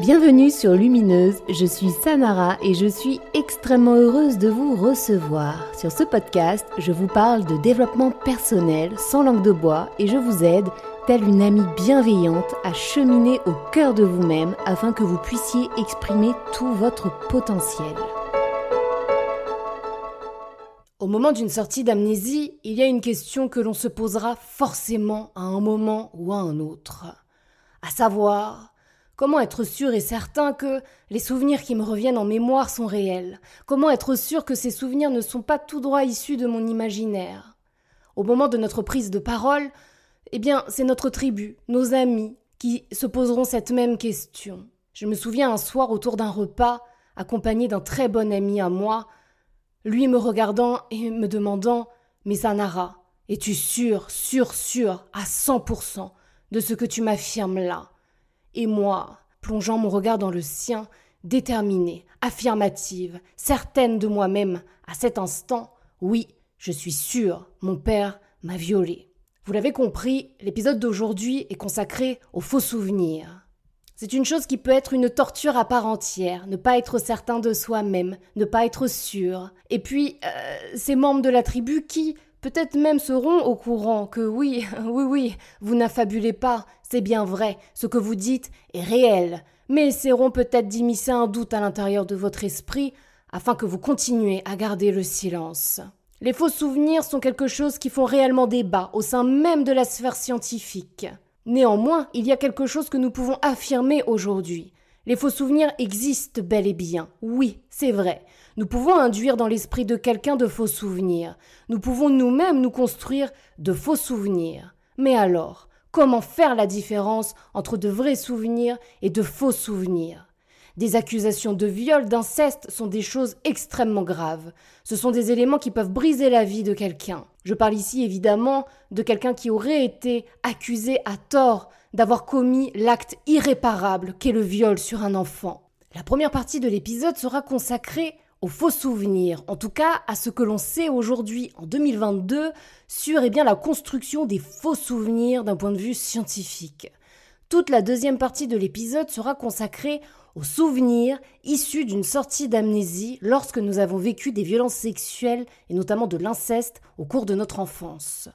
Bienvenue sur Lumineuse, je suis Samara et je suis extrêmement heureuse de vous recevoir. Sur ce podcast, je vous parle de développement personnel sans langue de bois et je vous aide, telle une amie bienveillante, à cheminer au cœur de vous-même afin que vous puissiez exprimer tout votre potentiel. Au moment d'une sortie d'amnésie, il y a une question que l'on se posera forcément à un moment ou à un autre. À savoir, Comment être sûr et certain que les souvenirs qui me reviennent en mémoire sont réels? Comment être sûr que ces souvenirs ne sont pas tout droit issus de mon imaginaire? Au moment de notre prise de parole, eh bien, c'est notre tribu, nos amis, qui se poseront cette même question. Je me souviens un soir autour d'un repas, accompagné d'un très bon ami à moi, lui me regardant et me demandant Mais Sanara, es-tu sûr, sûr, sûr, à cent pour cent de ce que tu m'affirmes là? Et moi, plongeant mon regard dans le sien, déterminée, affirmative, certaine de moi-même, à cet instant, oui, je suis sûre, mon père m'a violée. Vous l'avez compris, l'épisode d'aujourd'hui est consacré aux faux souvenirs. C'est une chose qui peut être une torture à part entière, ne pas être certain de soi-même, ne pas être sûr. Et puis, euh, ces membres de la tribu qui, Peut-être même seront au courant que oui, oui, oui, vous n'affabulez pas, c'est bien vrai, ce que vous dites est réel, mais essaieront peut-être d'immiscer un doute à l'intérieur de votre esprit afin que vous continuez à garder le silence. Les faux souvenirs sont quelque chose qui font réellement débat au sein même de la sphère scientifique. Néanmoins, il y a quelque chose que nous pouvons affirmer aujourd'hui. Les faux souvenirs existent bel et bien. Oui, c'est vrai. Nous pouvons induire dans l'esprit de quelqu'un de faux souvenirs. Nous pouvons nous-mêmes nous construire de faux souvenirs. Mais alors, comment faire la différence entre de vrais souvenirs et de faux souvenirs? Des accusations de viol, d'inceste sont des choses extrêmement graves. Ce sont des éléments qui peuvent briser la vie de quelqu'un. Je parle ici évidemment de quelqu'un qui aurait été accusé à tort d'avoir commis l'acte irréparable qu'est le viol sur un enfant. La première partie de l'épisode sera consacrée aux faux souvenirs, en tout cas à ce que l'on sait aujourd'hui en 2022 sur eh bien, la construction des faux souvenirs d'un point de vue scientifique. Toute la deuxième partie de l'épisode sera consacrée aux souvenirs issus d'une sortie d'amnésie lorsque nous avons vécu des violences sexuelles et notamment de l'inceste au cours de notre enfance.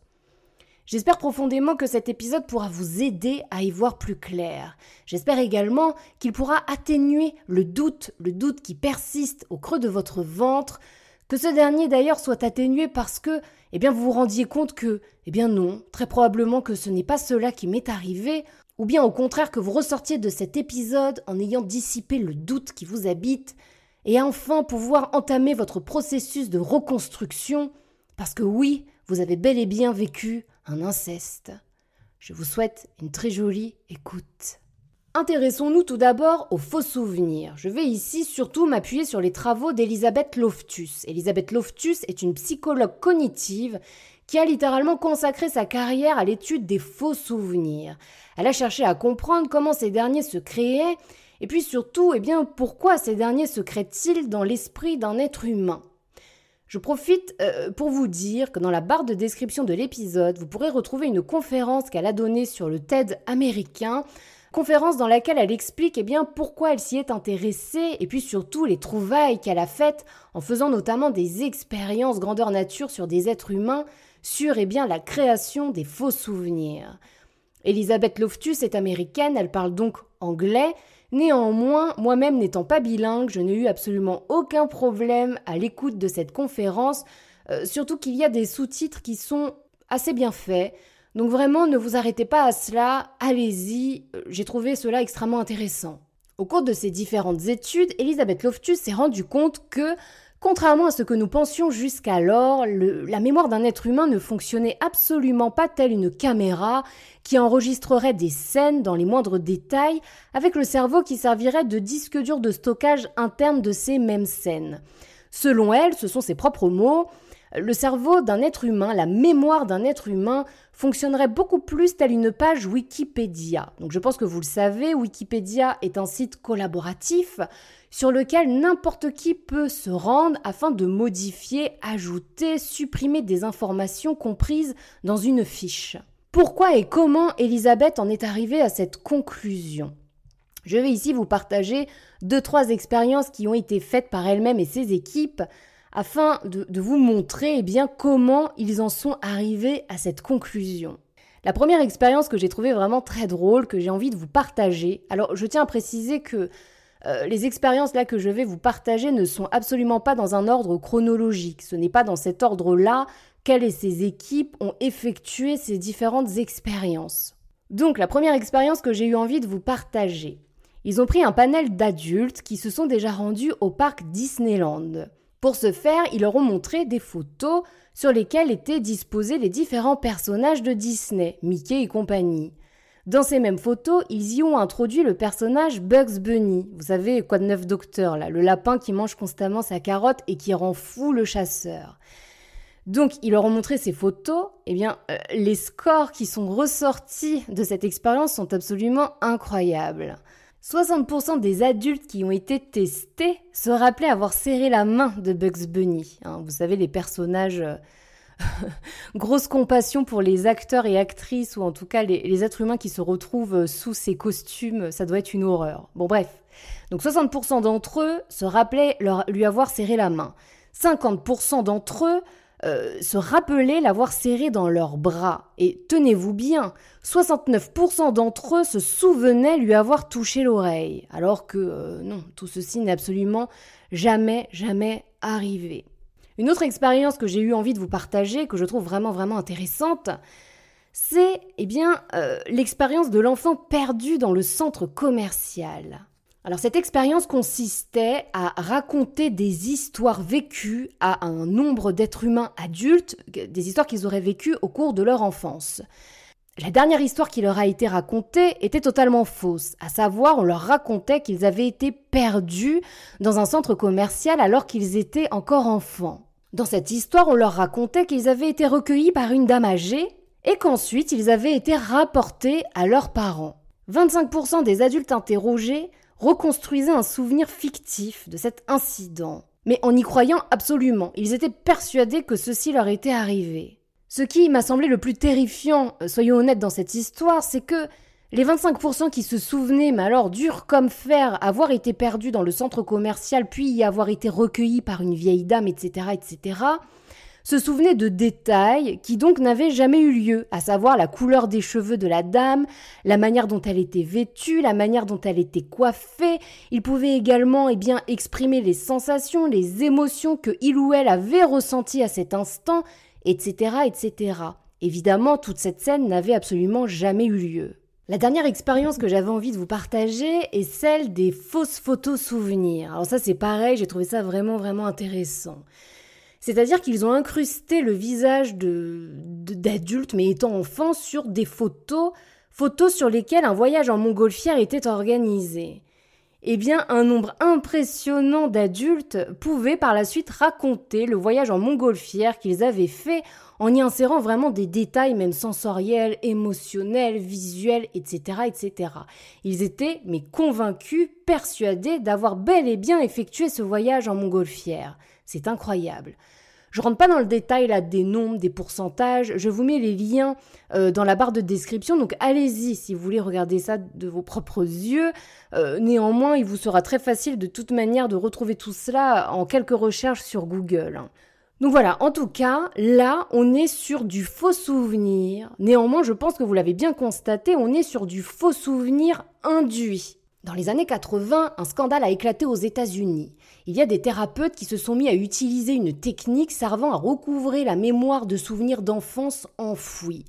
J'espère profondément que cet épisode pourra vous aider à y voir plus clair. J'espère également qu'il pourra atténuer le doute, le doute qui persiste au creux de votre ventre, que ce dernier d'ailleurs soit atténué parce que, eh bien, vous vous rendiez compte que, eh bien non, très probablement que ce n'est pas cela qui m'est arrivé, ou bien au contraire que vous ressortiez de cet épisode en ayant dissipé le doute qui vous habite, et enfin pouvoir entamer votre processus de reconstruction, parce que oui, vous avez bel et bien vécu un inceste. Je vous souhaite une très jolie écoute. Intéressons-nous tout d'abord aux faux souvenirs. Je vais ici surtout m'appuyer sur les travaux d'Elisabeth Loftus. Elisabeth Loftus est une psychologue cognitive qui a littéralement consacré sa carrière à l'étude des faux souvenirs. Elle a cherché à comprendre comment ces derniers se créaient et puis surtout, eh bien, pourquoi ces derniers se créent-ils dans l'esprit d'un être humain. Je profite euh, pour vous dire que dans la barre de description de l'épisode, vous pourrez retrouver une conférence qu'elle a donnée sur le TED américain, conférence dans laquelle elle explique eh bien, pourquoi elle s'y est intéressée et puis surtout les trouvailles qu'elle a faites en faisant notamment des expériences grandeur nature sur des êtres humains sur eh bien, la création des faux souvenirs. Elisabeth Loftus est américaine, elle parle donc anglais, Néanmoins, moi-même n'étant pas bilingue, je n'ai eu absolument aucun problème à l'écoute de cette conférence, euh, surtout qu'il y a des sous-titres qui sont assez bien faits. Donc vraiment, ne vous arrêtez pas à cela, allez-y, euh, j'ai trouvé cela extrêmement intéressant. Au cours de ces différentes études, Elisabeth Loftus s'est rendue compte que Contrairement à ce que nous pensions jusqu'alors, la mémoire d'un être humain ne fonctionnait absolument pas telle une caméra qui enregistrerait des scènes dans les moindres détails avec le cerveau qui servirait de disque dur de stockage interne de ces mêmes scènes. Selon elle, ce sont ses propres mots, le cerveau d'un être humain, la mémoire d'un être humain fonctionnerait beaucoup plus telle une page Wikipédia. Donc je pense que vous le savez, Wikipédia est un site collaboratif sur lequel n'importe qui peut se rendre afin de modifier, ajouter, supprimer des informations comprises dans une fiche. Pourquoi et comment Elisabeth en est arrivée à cette conclusion? Je vais ici vous partager deux, trois expériences qui ont été faites par elle-même et ses équipes afin de, vous montrer eh bien, comment ils en sont arrivés à cette conclusion. La première expérience que j'ai trouvée vraiment très drôle, que j'ai envie de vous partager, alors je tiens à préciser que euh, les expériences là que je vais vous partager ne sont absolument pas dans un ordre chronologique. Ce n'est pas dans cet ordre-là qu'elle et ses équipes ont effectué ces différentes expériences. Donc la première expérience que j'ai eu envie de vous partager. Ils ont pris un panel d'adultes qui se sont déjà rendus au parc Disneyland. Pour ce faire, ils leur ont montré des photos sur lesquelles étaient disposés les différents personnages de Disney, Mickey et compagnie. Dans ces mêmes photos, ils y ont introduit le personnage Bugs Bunny. Vous savez quoi de neuf docteur là, le lapin qui mange constamment sa carotte et qui rend fou le chasseur. Donc, ils leur ont montré ces photos. Eh bien, euh, les scores qui sont ressortis de cette expérience sont absolument incroyables. 60% des adultes qui ont été testés se rappelaient avoir serré la main de Bugs Bunny. Hein, vous savez, les personnages... Euh, grosse compassion pour les acteurs et actrices, ou en tout cas les, êtres humains qui se retrouvent sous ces costumes, ça doit être une horreur. Bon bref. Donc 60% d'entre eux se rappelaient lui avoir serré la main. 50% d'entre eux euh, se rappelaient l'avoir serré dans leurs bras. Et tenez-vous bien, 69% d'entre eux se souvenaient lui avoir touché l'oreille. Alors que euh, non, tout ceci n'est absolument jamais, jamais arrivé. Une autre expérience que j'ai eu envie de vous partager, que je trouve vraiment, intéressante, c'est eh euh, l'expérience de l'enfant perdu dans le centre commercial. Alors cette expérience consistait à raconter des histoires vécues à un nombre d'êtres humains adultes, des histoires qu'ils auraient vécues au cours de leur enfance. La dernière histoire qui leur a été racontée était totalement fausse, à savoir on leur racontait qu'ils avaient été perdus dans un centre commercial alors qu'ils étaient encore enfants. Dans cette histoire, on leur racontait qu'ils avaient été recueillis par une dame âgée et qu'ensuite ils avaient été rapportés à leurs parents. 25% des adultes interrogés reconstruisaient un souvenir fictif de cet incident. Mais en y croyant absolument, ils étaient persuadés que ceci leur était arrivé. Ce qui m'a semblé le plus terrifiant, euh, soyons honnêtes dans cette histoire, c'est que les 25% qui se souvenaient, mais alors dur comme fer, avoir été perdus dans le centre commercial, puis y avoir été recueillis par une vieille dame, etc., etc., se souvenaient de détails qui donc n'avaient jamais eu lieu, à savoir la couleur des cheveux de la dame, la manière dont elle était vêtue, la manière dont elle était coiffée. Ils pouvaient également eh bien, exprimer les sensations, les émotions que il ou elle avait ressenties à cet instant, etc., etc. Évidemment, toute cette scène n'avait absolument jamais eu lieu. La dernière expérience que j'avais envie de vous partager est celle des fausses photos souvenirs. Alors ça c'est pareil, j'ai trouvé ça vraiment vraiment intéressant. C'est-à-dire qu'ils ont incrusté le visage de, d'adultes, mais étant enfants, sur des photos, photos sur lesquelles un voyage en montgolfière était organisé. Eh bien, un nombre impressionnant d'adultes pouvaient par la suite raconter le voyage en montgolfière qu'ils avaient fait en y insérant vraiment des détails même sensoriels, émotionnels, visuels, etc., etc. Ils étaient, mais convaincus, persuadés d'avoir bel et bien effectué ce voyage en montgolfière. C'est incroyable. Je rentre pas dans le détail là des nombres, des pourcentages. Je vous mets les liens euh, dans la barre de description. Donc allez-y si vous voulez regarder ça de vos propres yeux. Euh, néanmoins, il vous sera très facile de toute manière de retrouver tout cela en quelques recherches sur Google. Donc voilà, en tout cas, là, on est sur du faux souvenir. Néanmoins, je pense que vous l'avez bien constaté, on est sur du faux souvenir induit. Dans les années 80, un scandale a éclaté aux États-Unis. Il y a des thérapeutes qui se sont mis à utiliser une technique servant à recouvrer la mémoire de souvenirs d'enfance enfouis.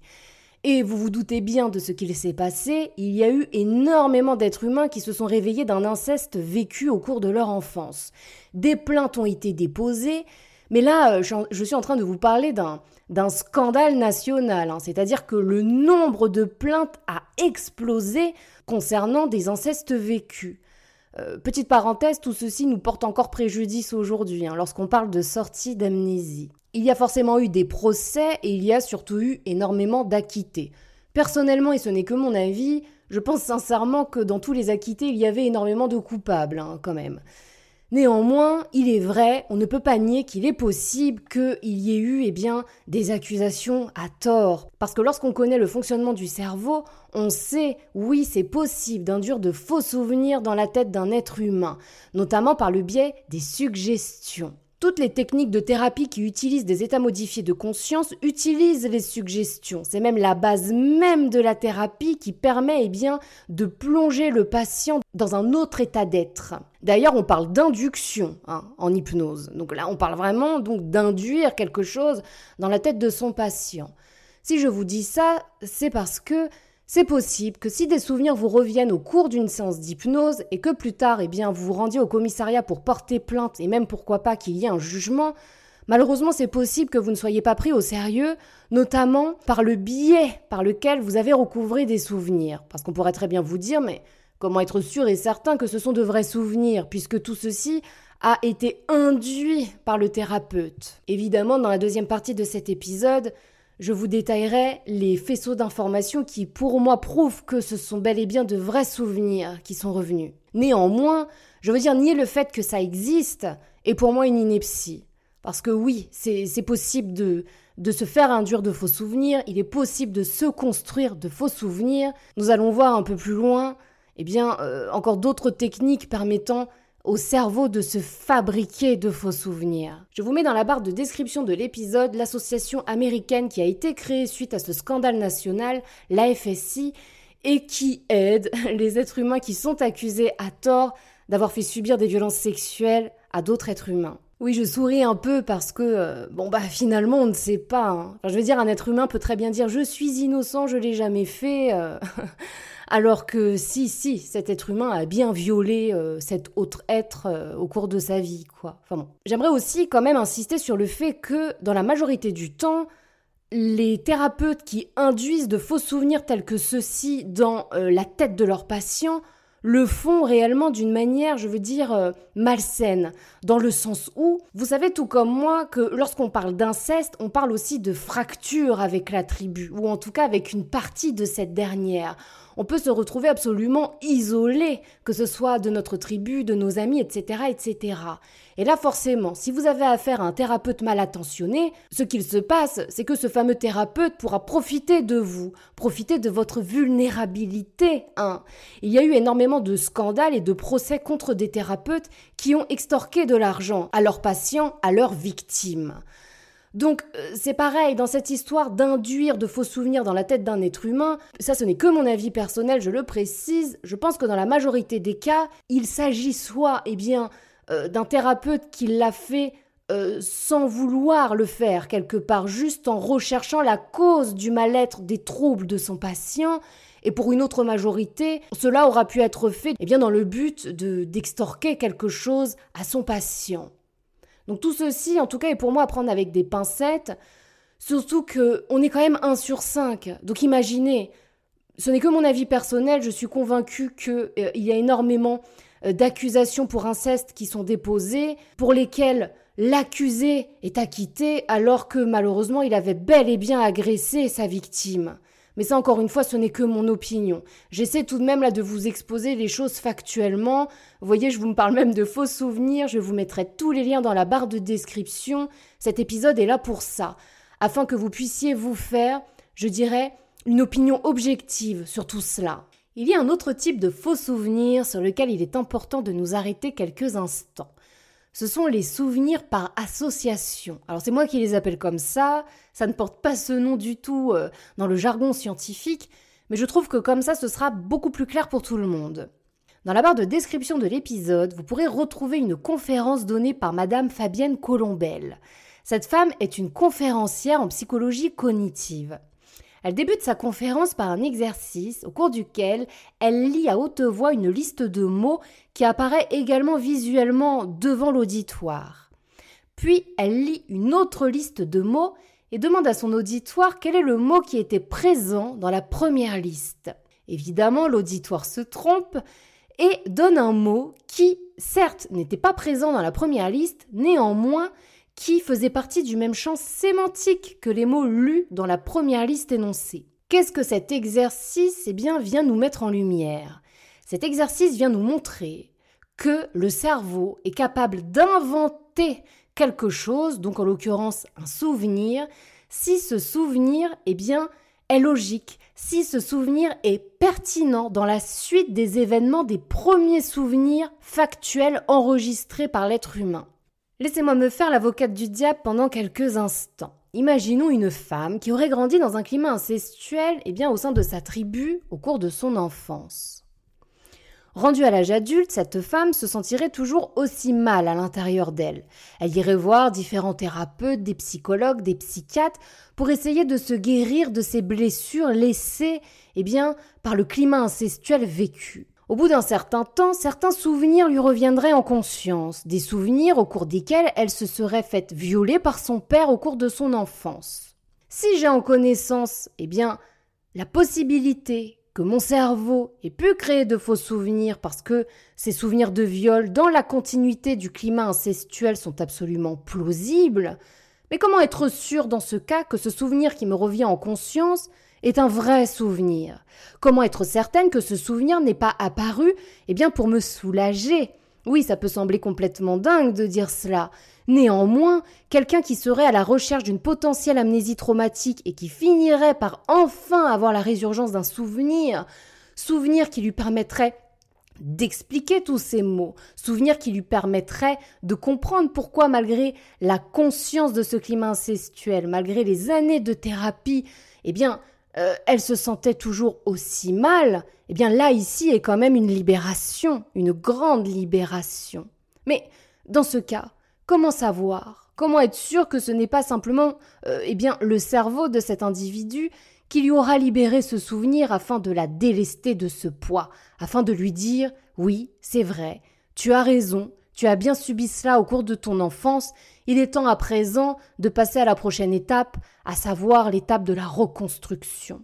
Et vous vous doutez bien de ce qu'il s'est passé, il y a eu énormément d'êtres humains qui se sont réveillés d'un inceste vécu au cours de leur enfance. Des plaintes ont été déposées, mais là, euh, je suis en train de vous parler d'un scandale national, hein. c'est-à-dire que le nombre de plaintes a explosé concernant des incestes vécus. Euh, petite parenthèse, tout ceci nous porte encore préjudice aujourd'hui hein, lorsqu'on parle de sortie d'amnésie. Il y a forcément eu des procès et il y a surtout eu énormément d'acquittés. Personnellement, et ce n'est que mon avis, je pense sincèrement que dans tous les acquittés, il y avait énormément de coupables, hein, quand même. Néanmoins, il est vrai, on ne peut pas nier qu'il est possible qu'il y ait eu eh bien, des accusations à tort. Parce que lorsqu'on connaît le fonctionnement du cerveau, on sait, oui, c'est possible d'induire de faux souvenirs dans la tête d'un être humain, notamment par le biais des suggestions. Toutes les techniques de thérapie qui utilisent des états modifiés de conscience utilisent les suggestions. C'est même la base même de la thérapie qui permet eh bien, de plonger le patient dans un autre état d'être. D'ailleurs, on parle d'induction hein, en hypnose. Donc là, on parle vraiment donc d'induire quelque chose dans la tête de son patient. Si je vous dis ça, c'est parce que c'est possible que si des souvenirs vous reviennent au cours d'une séance d'hypnose et que plus tard, eh bien, vous vous rendiez au commissariat pour porter plainte et même pourquoi pas qu'il y ait un jugement, malheureusement c'est possible que vous ne soyez pas pris au sérieux, notamment par le biais par lequel vous avez recouvré des souvenirs. Parce qu'on pourrait très bien vous dire, mais comment être sûr et certain que ce sont de vrais souvenirs, puisque tout ceci a été induit par le thérapeute? Évidemment, dans la deuxième partie de cet épisode, je vous détaillerai les faisceaux d'informations qui, pour moi, prouvent que ce sont bel et bien de vrais souvenirs qui sont revenus. Néanmoins, je veux dire nier le fait que ça existe est pour moi une ineptie. Parce que oui, c'est possible de, de se faire induire de faux souvenirs, il est possible de se construire de faux souvenirs. Nous allons voir un peu plus loin, eh bien, euh, encore d'autres techniques permettant au cerveau de se fabriquer de faux souvenirs. Je vous mets dans la barre de description de l'épisode l'association américaine qui a été créée suite à ce scandale national, l'AFSI, et qui aide les êtres humains qui sont accusés à tort d'avoir fait subir des violences sexuelles à d'autres êtres humains. Oui, je souris un peu parce que, euh, bon, bah finalement, on ne sait pas. Hein. je veux dire, un être humain peut très bien dire je suis innocent, je l'ai jamais fait. Euh. Alors que si, si, cet être humain a bien violé euh, cet autre être euh, au cours de sa vie, quoi. Enfin bon. J'aimerais aussi quand même insister sur le fait que, dans la majorité du temps, les thérapeutes qui induisent de faux souvenirs tels que ceux-ci dans euh, la tête de leurs patients le font réellement d'une manière, je veux dire, malsaine, dans le sens où, vous savez tout comme moi que lorsqu'on parle d'inceste, on parle aussi de fracture avec la tribu, ou en tout cas avec une partie de cette dernière on peut se retrouver absolument isolé, que ce soit de notre tribu, de nos amis, etc., etc. Et là, forcément, si vous avez affaire à un thérapeute mal attentionné, ce qu'il se passe, c'est que ce fameux thérapeute pourra profiter de vous, profiter de votre vulnérabilité. Hein. Il y a eu énormément de scandales et de procès contre des thérapeutes qui ont extorqué de l'argent à leurs patients, à leurs victimes. Donc euh, c'est pareil, dans cette histoire d'induire de faux souvenirs dans la tête d'un être humain, ça ce n'est que mon avis personnel, je le précise, je pense que dans la majorité des cas, il s'agit soit eh bien, euh, d'un thérapeute qui l'a fait euh, sans vouloir le faire quelque part, juste en recherchant la cause du mal-être des troubles de son patient, et pour une autre majorité, cela aura pu être fait eh bien, dans le but de d'extorquer quelque chose à son patient. Donc tout ceci, en tout cas, est pour moi à prendre avec des pincettes, surtout que on est quand même 1 sur 5. Donc imaginez, ce n'est que mon avis personnel, je suis convaincue qu'il euh, y a énormément euh, d'accusations pour inceste qui sont déposées, pour lesquelles l'accusé est acquitté alors que malheureusement il avait bel et bien agressé sa victime. Mais ça, encore une fois, ce n'est que mon opinion. J'essaie tout de même là de vous exposer les choses factuellement. Vous voyez, je vous parle même de faux souvenirs. Je vous mettrai tous les liens dans la barre de description. Cet épisode est là pour ça. Afin que vous puissiez vous faire, je dirais, une opinion objective sur tout cela. Il y a un autre type de faux souvenirs sur lequel il est important de nous arrêter quelques instants ce sont les souvenirs par association. Alors c'est moi qui les appelle comme ça, ça ne porte pas ce nom du tout euh, dans le jargon scientifique, mais je trouve que comme ça ce sera beaucoup plus clair pour tout le monde. Dans la barre de description de l'épisode, vous pourrez retrouver une conférence donnée par Madame Fabienne Colombel. Cette femme est une conférencière en psychologie cognitive. Elle débute sa conférence par un exercice au cours duquel elle lit à haute voix une liste de mots qui apparaît également visuellement devant l'auditoire. Puis elle lit une autre liste de mots et demande à son auditoire quel est le mot qui était présent dans la première liste. Évidemment, l'auditoire se trompe et donne un mot qui, certes, n'était pas présent dans la première liste, néanmoins qui faisait partie du même champ sémantique que les mots lus dans la première liste énoncée. Qu'est-ce que cet exercice eh bien, vient nous mettre en lumière? Cet exercice vient nous montrer que le cerveau est capable d'inventer quelque chose, donc en l'occurrence un souvenir, si ce souvenir, eh bien, est logique, si ce souvenir est pertinent dans la suite des événements des premiers souvenirs factuels enregistrés par l'être humain. Laissez-moi me faire l'avocate du diable pendant quelques instants. Imaginons une femme qui aurait grandi dans un climat incestuel eh bien, au sein de sa tribu au cours de son enfance. Rendue à l'âge adulte, cette femme se sentirait toujours aussi mal à l'intérieur d'elle. Elle irait voir différents thérapeutes, des psychologues, des psychiatres pour essayer de se guérir de ses blessures laissées, eh bien, par le climat incestuel vécu. Au bout d'un certain temps, certains souvenirs lui reviendraient en conscience, des souvenirs au cours desquels elle se serait faite violer par son père au cours de son enfance. Si j'ai en connaissance, eh bien, la possibilité que mon cerveau ait pu créer de faux souvenirs parce que ces souvenirs de viol dans la continuité du climat incestuel sont absolument plausibles, mais comment être sûr dans ce cas que ce souvenir qui me revient en conscience est un vrai souvenir. Comment être certaine que ce souvenir n'est pas apparu? Eh bien pour me soulager. Oui, ça peut sembler complètement dingue de dire cela, Néanmoins, quelqu'un qui serait à la recherche d'une potentielle amnésie traumatique et qui finirait par enfin avoir la résurgence d'un souvenir, souvenir qui lui permettrait d'expliquer tous ces mots, souvenir qui lui permettrait de comprendre pourquoi malgré la conscience de ce climat incestuel, malgré les années de thérapie, eh bien, euh, elle se sentait toujours aussi mal, eh bien là ici est quand même une libération, une grande libération. Mais dans ce cas, Comment savoir? Comment être sûr que ce n'est pas simplement euh, eh bien, le cerveau de cet individu qui lui aura libéré ce souvenir afin de la délester de ce poids, afin de lui dire Oui, c'est vrai, tu as raison, tu as bien subi cela au cours de ton enfance, il est temps à présent de passer à la prochaine étape, à savoir l'étape de la reconstruction.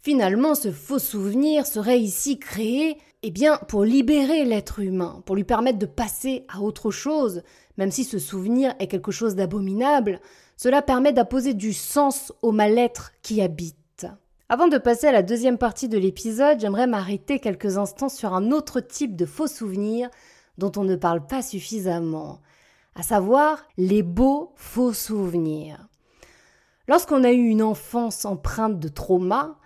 Finalement, ce faux souvenir serait ici créé eh bien, pour libérer l'être humain, pour lui permettre de passer à autre chose, même si ce souvenir est quelque chose d'abominable, cela permet d'apposer du sens au mal-être qui habite. Avant de passer à la deuxième partie de l'épisode, j'aimerais m'arrêter quelques instants sur un autre type de faux souvenirs dont on ne parle pas suffisamment, à savoir les beaux faux souvenirs. Lorsqu'on a eu une enfance empreinte de trauma,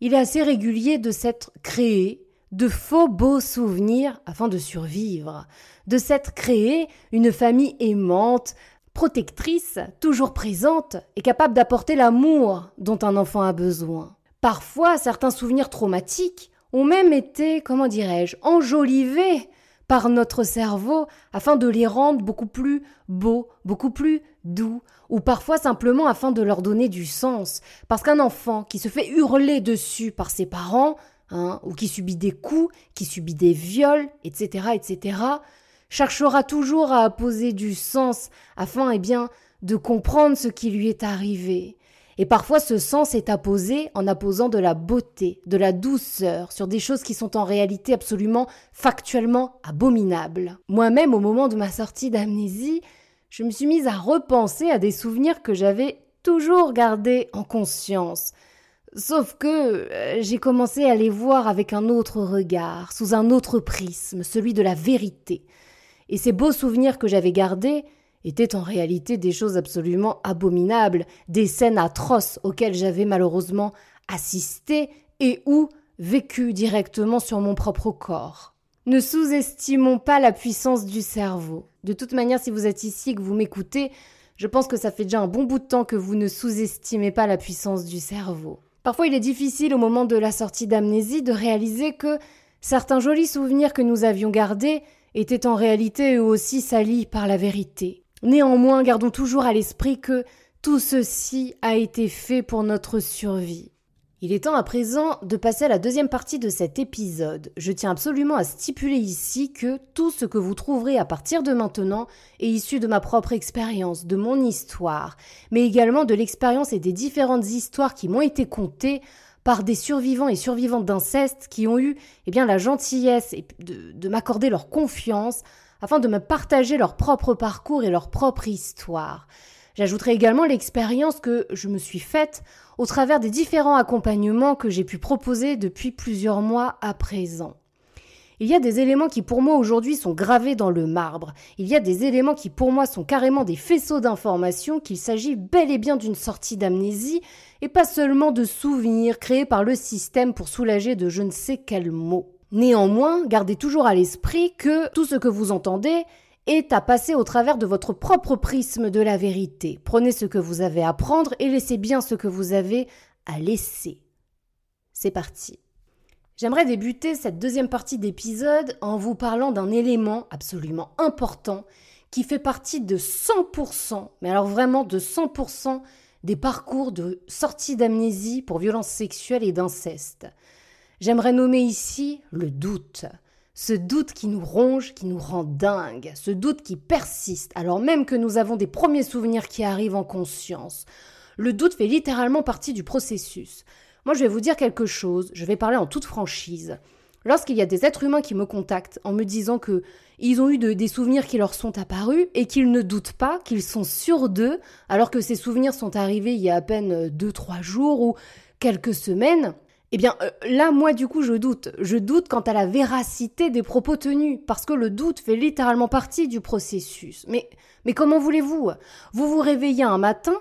il est assez régulier de s'être créé de faux beaux souvenirs afin de survivre, de s'être créé une famille aimante, protectrice, toujours présente et capable d'apporter l'amour dont un enfant a besoin. Parfois, certains souvenirs traumatiques ont même été, comment dirais-je, enjolivés par notre cerveau afin de les rendre beaucoup plus beaux, beaucoup plus doux, ou parfois simplement afin de leur donner du sens. Parce qu'un enfant qui se fait hurler dessus par ses parents Hein, ou qui subit des coups, qui subit des viols, etc., etc., cherchera toujours à apposer du sens afin, eh bien, de comprendre ce qui lui est arrivé. Et parfois ce sens est apposé en apposant de la beauté, de la douceur sur des choses qui sont en réalité absolument factuellement abominables. Moi-même, au moment de ma sortie d'amnésie, je me suis mise à repenser à des souvenirs que j'avais toujours gardés en conscience, Sauf que euh, j'ai commencé à les voir avec un autre regard, sous un autre prisme, celui de la vérité. Et ces beaux souvenirs que j'avais gardés étaient en réalité des choses absolument abominables, des scènes atroces auxquelles j'avais malheureusement assisté et ou vécu directement sur mon propre corps. Ne sous-estimons pas la puissance du cerveau. De toute manière, si vous êtes ici et que vous m'écoutez, je pense que ça fait déjà un bon bout de temps que vous ne sous-estimez pas la puissance du cerveau. Parfois, il est difficile au moment de la sortie d'amnésie de réaliser que certains jolis souvenirs que nous avions gardés étaient en réalité eux aussi salis par la vérité. Néanmoins, gardons toujours à l'esprit que tout ceci a été fait pour notre survie. Il est temps à présent de passer à la deuxième partie de cet épisode. Je tiens absolument à stipuler ici que tout ce que vous trouverez à partir de maintenant est issu de ma propre expérience, de mon histoire, mais également de l'expérience et des différentes histoires qui m'ont été contées par des survivants et survivantes d'inceste qui ont eu eh bien, la gentillesse de, de m'accorder leur confiance afin de me partager leur propre parcours et leur propre histoire. J'ajouterai également l'expérience que je me suis faite au travers des différents accompagnements que j'ai pu proposer depuis plusieurs mois à présent. Il y a des éléments qui pour moi aujourd'hui sont gravés dans le marbre. Il y a des éléments qui pour moi sont carrément des faisceaux d'informations qu'il s'agit bel et bien d'une sortie d'amnésie et pas seulement de souvenirs créés par le système pour soulager de je ne sais quel mot. Néanmoins, gardez toujours à l'esprit que tout ce que vous entendez est à passer au travers de votre propre prisme de la vérité. Prenez ce que vous avez à prendre et laissez bien ce que vous avez à laisser. C'est parti. J'aimerais débuter cette deuxième partie d'épisode en vous parlant d'un élément absolument important qui fait partie de 100%, mais alors vraiment de 100% des parcours de sortie d'amnésie pour violences sexuelles et d'inceste. J'aimerais nommer ici le doute. Ce doute qui nous ronge, qui nous rend dingue, ce doute qui persiste alors même que nous avons des premiers souvenirs qui arrivent en conscience. Le doute fait littéralement partie du processus. Moi, je vais vous dire quelque chose, je vais parler en toute franchise. Lorsqu'il y a des êtres humains qui me contactent en me disant que ils ont eu des souvenirs qui leur sont apparus et qu'ils ne doutent pas, qu'ils sont sûrs d'eux, alors que ces souvenirs sont arrivés il y a à peine 2-3 jours ou quelques semaines, eh bien euh, là, moi du coup, je doute. Je doute quant à la véracité des propos tenus, parce que le doute fait littéralement partie du processus. Mais, mais comment voulez-vous? Vous vous réveillez un matin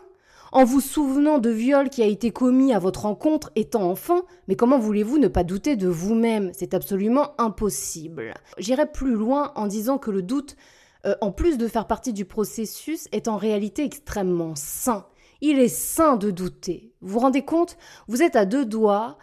en vous souvenant de viol qui a été commis à votre rencontre étant enfant, mais comment voulez-vous ne pas douter de vous-même? C'est absolument impossible. J'irai plus loin en disant que le doute, euh, en plus de faire partie du processus, est en réalité extrêmement sain. Il est sain de douter. Vous vous rendez compte? Vous êtes à deux doigts,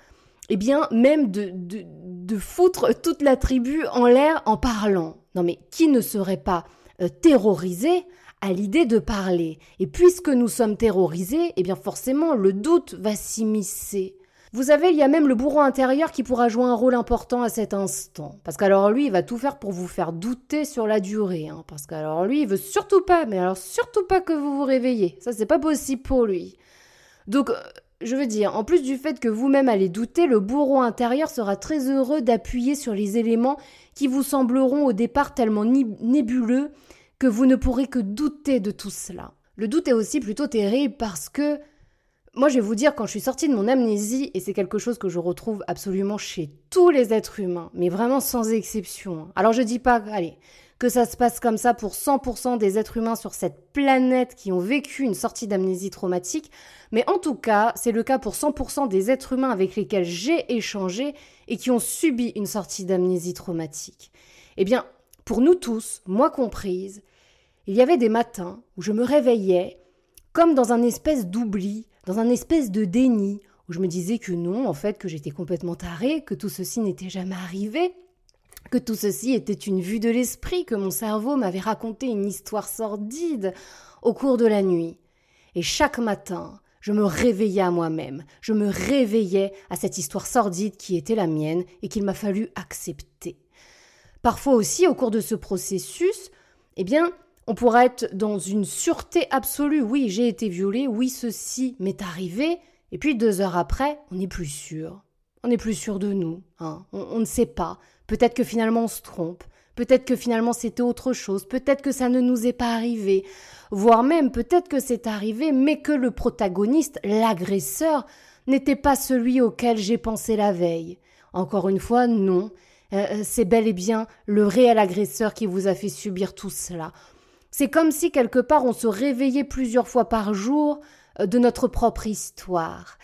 eh bien, même de, de, de foutre toute la tribu en l'air en parlant. Non mais qui ne serait pas euh, terrorisé à l'idée de parler? Et puisque nous sommes terrorisés, eh bien forcément le doute va s'immiscer. Vous savez, il y a même le bourreau intérieur qui pourra jouer un rôle important à cet instant. Parce qu'alors lui, il va tout faire pour vous faire douter sur la durée. Hein. Parce qu'alors lui, il veut surtout pas, mais alors surtout pas que vous vous réveillez. Ça, c'est pas possible pour lui. Donc, euh, je veux dire, en plus du fait que vous-même allez douter, le bourreau intérieur sera très heureux d'appuyer sur les éléments qui vous sembleront au départ tellement nébuleux que vous ne pourrez que douter de tout cela. Le doute est aussi plutôt terrible parce que moi, je vais vous dire, quand je suis sortie de mon amnésie, et c'est quelque chose que je retrouve absolument chez tous les êtres humains, mais vraiment sans exception. Hein. Alors, je dis pas, allez, que ça se passe comme ça pour 100% des êtres humains sur cette planète qui ont vécu une sortie d'amnésie traumatique, mais en tout cas, c'est le cas pour 100% des êtres humains avec lesquels j'ai échangé et qui ont subi une sortie d'amnésie traumatique. Eh bien, pour nous tous, moi comprise, il y avait des matins où je me réveillais comme dans un espèce d'oubli, dans un espèce de déni, où je me disais que non, en fait, que j'étais complètement tarée, que tout ceci n'était jamais arrivé, que tout ceci était une vue de l'esprit, que mon cerveau m'avait raconté une histoire sordide au cours de la nuit. Et chaque matin, je me réveillais à moi-même, je me réveillais à cette histoire sordide qui était la mienne et qu'il m'a fallu accepter. Parfois aussi, au cours de ce processus, eh bien, on pourra être dans une sûreté absolue. Oui, j'ai été violée, oui, ceci m'est arrivé, et puis deux heures après, on n'est plus sûr. On n'est plus sûr de nous. Hein. On, ne sait pas. Peut-être que finalement on se trompe. Peut-être que finalement c'était autre chose. Peut-être que ça ne nous est pas arrivé. Voire même peut-être que c'est arrivé, mais que le protagoniste, l'agresseur, n'était pas celui auquel j'ai pensé la veille. Encore une fois, non. Euh, euh, c'est bel et bien le réel agresseur qui vous a fait subir tout cela. C'est comme si quelque part on se réveillait plusieurs fois par jour euh, de notre propre histoire.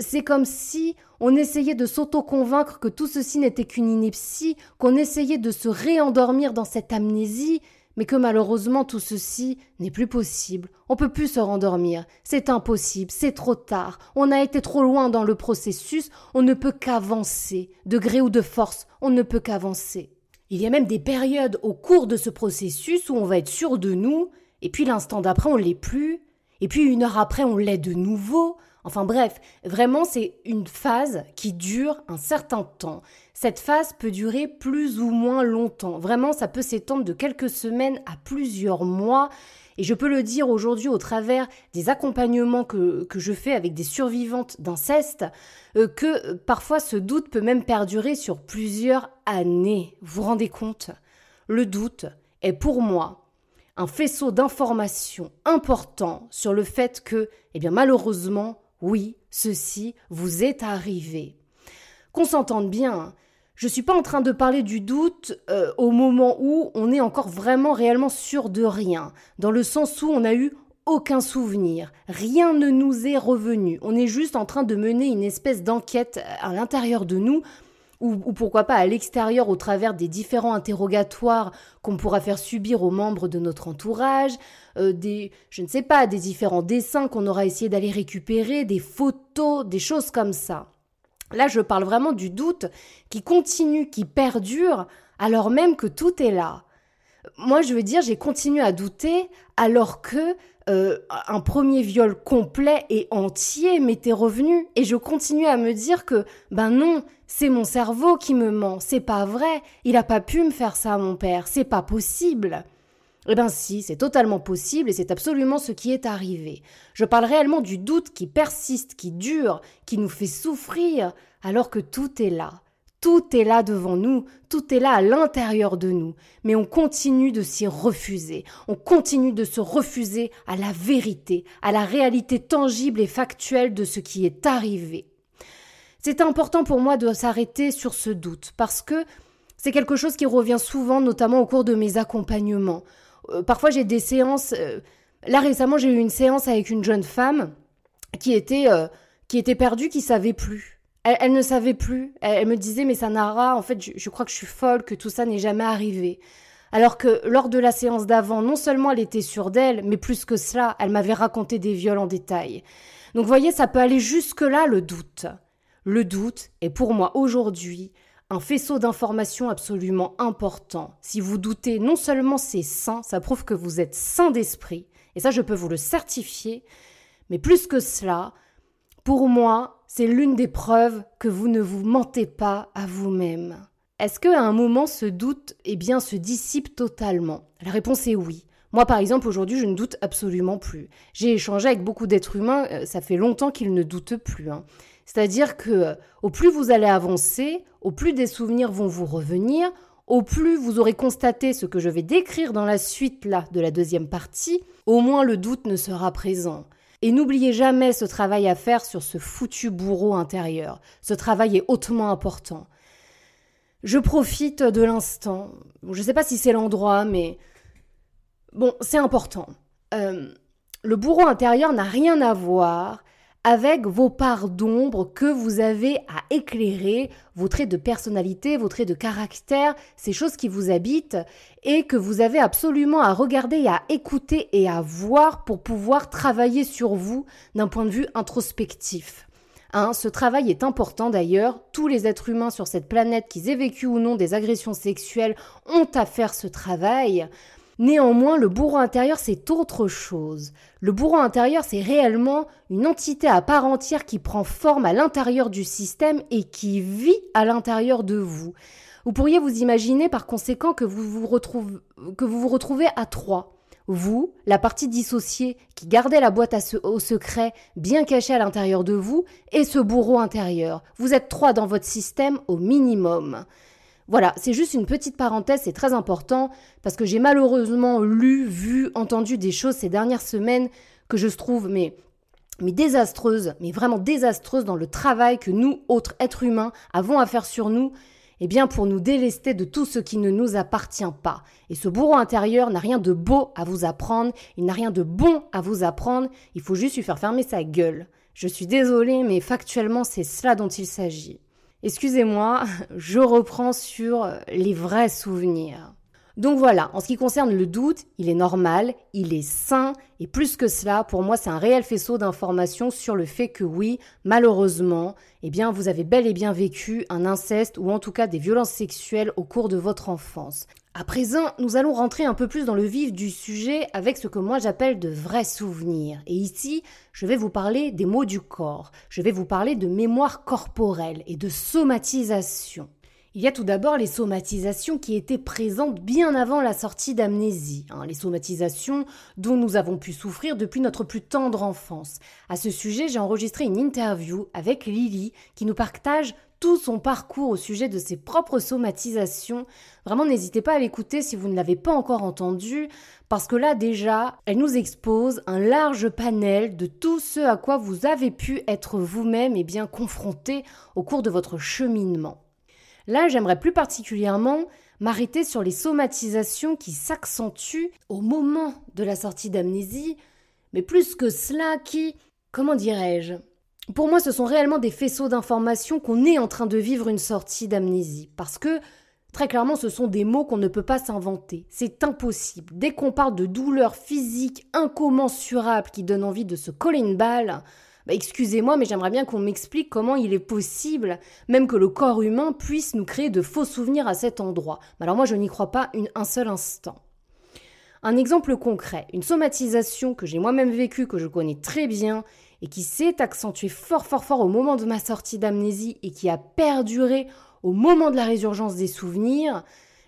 C'est comme si on essayait de s'auto-convaincre que tout ceci n'était qu'une ineptie, qu'on essayait de se réendormir dans cette amnésie, mais que malheureusement tout ceci n'est plus possible. On peut plus se rendormir. C'est impossible, c'est trop tard. On a été trop loin dans le processus, on ne peut qu'avancer. De gré ou de force, on ne peut qu'avancer. Il y a même des périodes au cours de ce processus où on va être sûr de nous, et puis l'instant d'après on l'est plus, et puis une heure après on l'est de nouveau. Enfin bref, vraiment c'est une phase qui dure un certain temps. Cette phase peut durer plus ou moins longtemps. Vraiment, ça peut s'étendre de quelques semaines à plusieurs mois. Et je peux le dire aujourd'hui au travers des accompagnements que, je fais avec des survivantes d'inceste, euh, que euh, parfois ce doute peut même perdurer sur plusieurs années. Vous vous rendez compte? Le doute est pour moi un faisceau d'informations important sur le fait que, eh bien malheureusement, oui, ceci vous est arrivé. Qu'on s'entende bien, Je suis pas en train de parler du doute euh, au moment où on est encore vraiment réellement sûr de rien, dans le sens où on a eu aucun souvenir, rien ne nous est revenu. On est juste en train de mener une espèce d'enquête à l'intérieur de nous ou, pourquoi pas à l'extérieur au travers des différents interrogatoires qu'on pourra faire subir aux membres de notre entourage, euh, des, je ne sais pas, des différents dessins qu'on aura essayé d'aller récupérer, des photos, des choses comme ça. Là, je parle vraiment du doute qui continue, qui perdure, alors même que tout est là. Moi, je veux dire, j'ai continué à douter alors que euh, un premier viol complet et entier m'était revenu et je continuais à me dire que ben non, c'est mon cerveau qui me ment, c'est pas vrai, il a pas pu me faire ça mon père, c'est pas possible. Eh ben si, c'est totalement possible et c'est absolument ce qui est arrivé. Je parle réellement du doute qui persiste, qui dure, qui nous fait souffrir alors que tout est là. Tout est là devant nous, tout est là à l'intérieur de nous, mais on continue de s'y refuser, on continue de se refuser à la vérité, à la réalité tangible et factuelle de ce qui est arrivé. C'est important pour moi de s'arrêter sur ce doute, parce que c'est quelque chose qui revient souvent, notamment au cours de mes accompagnements. Euh, parfois j'ai des séances, euh, là récemment j'ai eu une séance avec une jeune femme qui était, euh, qui était perdue, qui savait plus. Elle, ne savait plus. Elle, me disait, mais Sanara, en fait, je, crois que je suis folle, que tout ça n'est jamais arrivé. Alors que lors de la séance d'avant, non seulement elle était sûre d'elle, mais plus que cela, elle m'avait raconté des viols en détail. Donc, vous voyez, ça peut aller jusque-là, le doute. Le doute est pour moi aujourd'hui un faisceau d'informations absolument important. Si vous doutez, non seulement c'est sain, ça prouve que vous êtes sain d'esprit, et ça je peux vous le certifier, mais plus que cela, pour moi, c'est l'une des preuves que vous ne vous mentez pas à vous-même. Est-ce qu'à un moment ce doute eh bien, se dissipe totalement? La réponse est oui. Moi, par exemple, aujourd'hui, je ne doute absolument plus. J'ai échangé avec beaucoup d'êtres humains, euh, ça fait longtemps qu'ils ne doutent plus. Hein. C'est-à-dire que euh, au plus vous allez avancer, au plus des souvenirs vont vous revenir, au plus vous aurez constaté ce que je vais décrire dans la suite là de la deuxième partie, au moins le doute ne sera présent. Et n'oubliez jamais ce travail à faire sur ce foutu bourreau intérieur. Ce travail est hautement important. Je profite de l'instant. je ne sais pas si c'est l'endroit, mais bon, c'est important. Euh, le bourreau intérieur n'a rien à voir avec vos parts d'ombre que vous avez à éclairer, vos traits de personnalité, vos traits de caractère, ces choses qui vous habitent et que vous avez absolument à regarder, à écouter et à voir pour pouvoir travailler sur vous d'un point de vue introspectif. Hein, ce travail est important d'ailleurs. Tous les êtres humains sur cette planète, qu'ils aient vécu ou non des agressions sexuelles, ont à faire ce travail. Néanmoins, le bourreau intérieur, c'est autre chose. Le bourreau intérieur, c'est réellement une entité à part entière qui prend forme à l'intérieur du système et qui vit à l'intérieur de vous. Vous pourriez vous imaginer par conséquent que vous vous, retrouvez à trois. Vous, la partie dissociée qui gardait la boîte au secret bien cachée à l'intérieur de vous, et ce bourreau intérieur. Vous êtes trois dans votre système au minimum. Voilà, c'est juste une petite parenthèse, c'est très important, parce que j'ai malheureusement lu, vu, entendu des choses ces dernières semaines que je trouve mais, mais désastreuses, mais vraiment désastreuses dans le travail que nous, autres êtres humains, avons à faire sur nous, eh bien pour nous délester de tout ce qui ne nous appartient pas. Et ce bourreau intérieur n'a rien de beau à vous apprendre, il n'a rien de bon à vous apprendre, il faut juste lui faire fermer sa gueule. Je suis désolée, mais factuellement c'est cela dont il s'agit. Excusez-moi, je reprends sur les vrais souvenirs. Donc voilà, en ce qui concerne le doute, il est normal, il est sain, et plus que cela, pour moi, c'est un réel faisceau d'informations sur le fait que oui, malheureusement, eh bien, vous avez bel et bien vécu un inceste ou en tout cas des violences sexuelles au cours de votre enfance. À présent, nous allons rentrer un peu plus dans le vif du sujet avec ce que moi j'appelle de vrais souvenirs. Et ici, je vais vous parler des mots du corps. Je vais vous parler de mémoire corporelle et de somatisation. Il y a tout d'abord les somatisations qui étaient présentes bien avant la sortie d'amnésie, hein, les somatisations dont nous avons pu souffrir depuis notre plus tendre enfance. À ce sujet, j'ai enregistré une interview avec Lily qui nous partage tout son parcours au sujet de ses propres somatisations. Vraiment, n'hésitez pas à l'écouter si vous ne l'avez pas encore entendu, parce que là déjà, elle nous expose un large panel de tout ce à quoi vous avez pu être vous-même et bien confronté au cours de votre cheminement. Là, j'aimerais plus particulièrement m'arrêter sur les somatisations qui s'accentuent au moment de la sortie d'amnésie, mais plus que cela qui, comment dirais-je, pour moi, ce sont réellement des faisceaux d'informations qu'on est en train de vivre une sortie d'amnésie. Parce que, très clairement, ce sont des mots qu'on ne peut pas s'inventer. C'est impossible. Dès qu'on parle de douleurs physiques incommensurables qui donnent envie de se coller une balle, bah, excusez-moi, mais j'aimerais bien qu'on m'explique comment il est possible, même que le corps humain puisse nous créer de faux souvenirs à cet endroit. alors moi, je n'y crois pas un seul instant. Un exemple concret, une somatisation que j'ai moi-même vécue, que je connais très bien, et qui s'est accentuée fort fort fort au moment de ma sortie d'amnésie et qui a perduré au moment de la résurgence des souvenirs.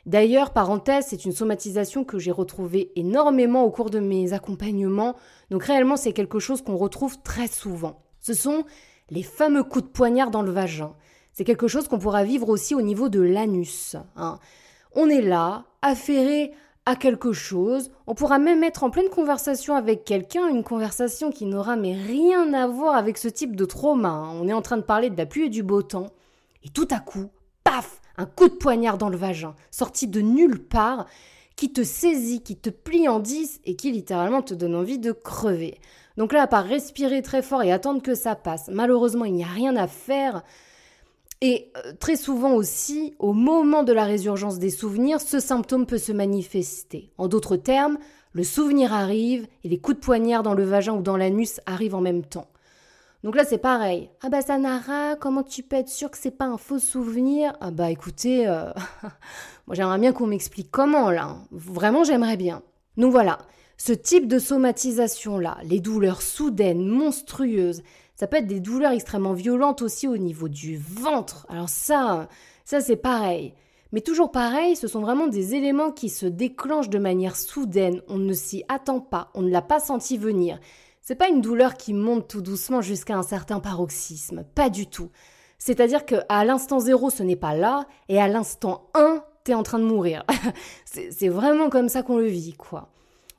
D'ailleurs, parenthèse, c'est une somatisation que j'ai retrouvée énormément au cours de mes accompagnements, donc réellement c'est quelque chose qu'on retrouve très souvent. Ce sont les fameux coups de poignard dans le vagin. C'est quelque chose qu'on pourra vivre aussi au niveau de l'anus. Hein. On est là, affairé à quelque chose. On pourra même être en pleine conversation avec quelqu'un, une conversation qui n'aura mais rien à voir avec ce type de trauma. Hein. On est en train de parler de la pluie et du beau temps. Et tout à coup, paf, un coup de poignard dans le vagin, sorti de nulle part, qui te saisit, qui te plie en dix et qui littéralement te donne envie de crever. Donc là, à part respirer très fort et attendre que ça passe, malheureusement, il n'y a rien à faire. Et euh, très souvent aussi, au moment de la résurgence des souvenirs, ce symptôme peut se manifester. En d'autres termes, le souvenir arrive et les coups de poignard dans le vagin ou dans l'anus arrivent en même temps. Donc là, c'est pareil. Ah bah Sanara, comment tu peux être sûr que c'est pas un faux souvenir? Ah bah écoutez, euh, moi j'aimerais bien qu'on m'explique comment là. Vraiment, j'aimerais bien. Donc voilà, ce type de somatisation-là, les douleurs soudaines, monstrueuses, ça peut être des douleurs extrêmement violentes aussi au niveau du ventre. Alors ça, ça c'est pareil. Mais toujours pareil, ce sont vraiment des éléments qui se déclenchent de manière soudaine. On ne s'y attend pas, on ne l'a pas senti venir. C'est pas une douleur qui monte tout doucement jusqu'à un certain paroxysme, pas du tout. C'est-à-dire qu'à l'instant zéro, ce n'est pas là, et à l'instant 1, t'es en train de mourir. c'est vraiment comme ça qu'on le vit, quoi.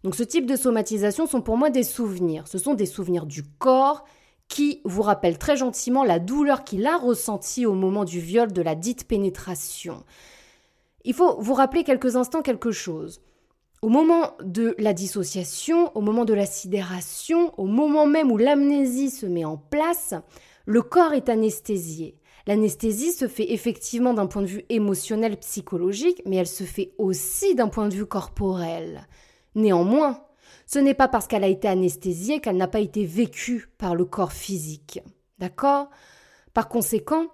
Donc ce type de somatisation sont pour moi des souvenirs. Ce sont des souvenirs du corps qui vous rappelle très gentiment la douleur qu'il a ressentie au moment du viol de la dite pénétration. Il faut vous rappeler quelques instants quelque chose. Au moment de la dissociation, au moment de la sidération, au moment même où l'amnésie se met en place, le corps est anesthésié. L'anesthésie se fait effectivement d'un point de vue émotionnel, psychologique, mais elle se fait aussi d'un point de vue corporel. Néanmoins, ce n'est pas parce qu'elle a été anesthésiée qu'elle n'a pas été vécue par le corps physique. D'accord? Par conséquent,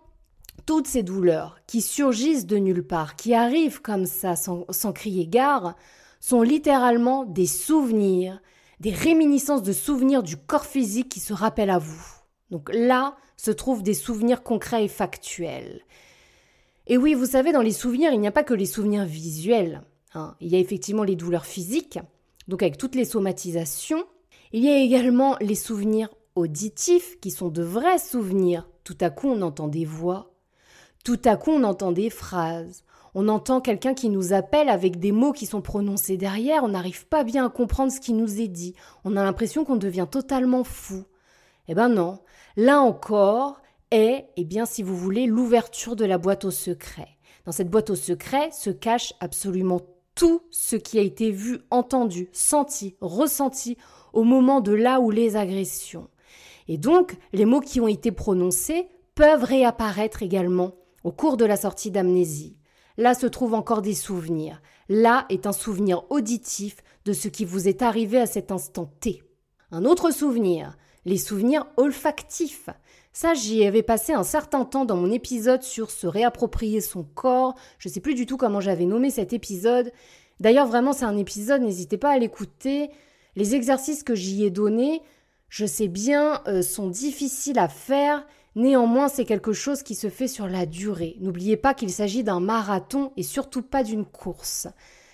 toutes ces douleurs qui surgissent de nulle part, qui arrivent comme ça sans, sans crier gare, sont littéralement des souvenirs, des réminiscences de souvenirs du corps physique qui se rappellent à vous. Donc là se trouvent des souvenirs concrets et factuels. Et oui, vous savez, dans les souvenirs, il n'y a pas que les souvenirs visuels. Hein. Il y a effectivement les douleurs physiques, donc avec toutes les somatisations. Il y a également les souvenirs auditifs qui sont de vrais souvenirs. Tout à coup, on entend des voix. Tout à coup, on entend des phrases. On entend quelqu'un qui nous appelle avec des mots qui sont prononcés derrière. On n'arrive pas bien à comprendre ce qui nous est dit. On a l'impression qu'on devient totalement fou. Eh ben non. Là encore est, eh bien, si vous voulez, l'ouverture de la boîte au secret. Dans cette boîte au secret se cache absolument tout ce qui a été vu, entendu, senti, ressenti au moment de là où les agressions. Et donc, les mots qui ont été prononcés peuvent réapparaître également au cours de la sortie d'amnésie. Là se trouvent encore des souvenirs. Là est un souvenir auditif de ce qui vous est arrivé à cet instant T. Un autre souvenir, les souvenirs olfactifs. Ça, j'y avais passé un certain temps dans mon épisode sur se réapproprier son corps. Je ne sais plus du tout comment j'avais nommé cet épisode. D'ailleurs, vraiment, c'est un épisode, n'hésitez pas à l'écouter. Les exercices que j'y ai donnés, je sais bien, euh, sont difficiles à faire. Néanmoins, c'est quelque chose qui se fait sur la durée. N'oubliez pas qu'il s'agit d'un marathon et surtout pas d'une course.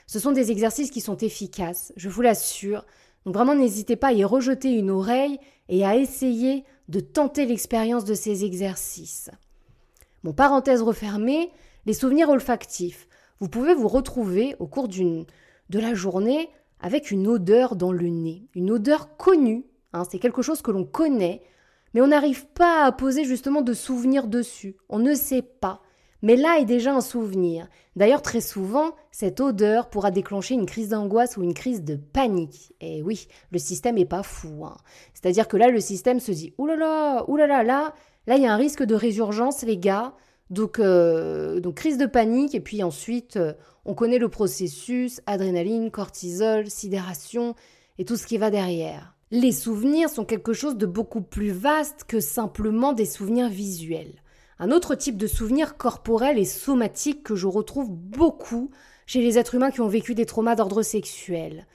Ce sont des exercices qui sont efficaces, je vous l'assure. Donc vraiment, n'hésitez pas à y rejeter une oreille et à essayer de tenter l'expérience de ces exercices. Mon parenthèse refermée, les souvenirs olfactifs. Vous pouvez vous retrouver au cours d'une de la journée avec une odeur dans le nez, une odeur connue. Hein, c'est quelque chose que l'on connaît, mais on n'arrive pas à poser justement de souvenirs dessus. On ne sait pas. Mais là est déjà un souvenir. D'ailleurs, très souvent, cette odeur pourra déclencher une crise d'angoisse ou une crise de panique. Et oui, le système est pas fou. Hein. C'est-à-dire que là, le système se dit oulala, oulala, là, là, il y a un risque de résurgence, les gars. Donc, euh, donc crise de panique, et puis ensuite, euh, on connaît le processus adrénaline, cortisol, sidération et tout ce qui va derrière. Les souvenirs sont quelque chose de beaucoup plus vaste que simplement des souvenirs visuels. Un autre type de souvenir corporel et somatique que je retrouve beaucoup chez les êtres humains qui ont vécu des traumas d'ordre sexuel.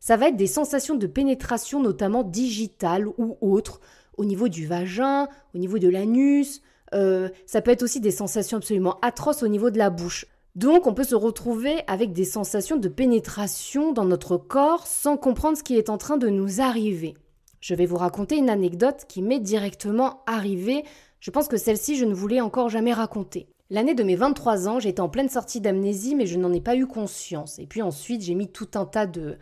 Ça va être des sensations de pénétration, notamment digitales ou autres, au niveau du vagin, au niveau de l'anus. Euh, ça peut être aussi des sensations absolument atroces au niveau de la bouche. Donc on peut se retrouver avec des sensations de pénétration dans notre corps sans comprendre ce qui est en train de nous arriver. Je vais vous raconter une anecdote qui m'est directement arrivée je pense que celle-ci, je ne voulais encore jamais raconter. L'année de mes 23 ans, j'étais en pleine sortie d'amnésie, mais je n'en ai pas eu conscience. Et puis ensuite, j'ai mis tout un tas de,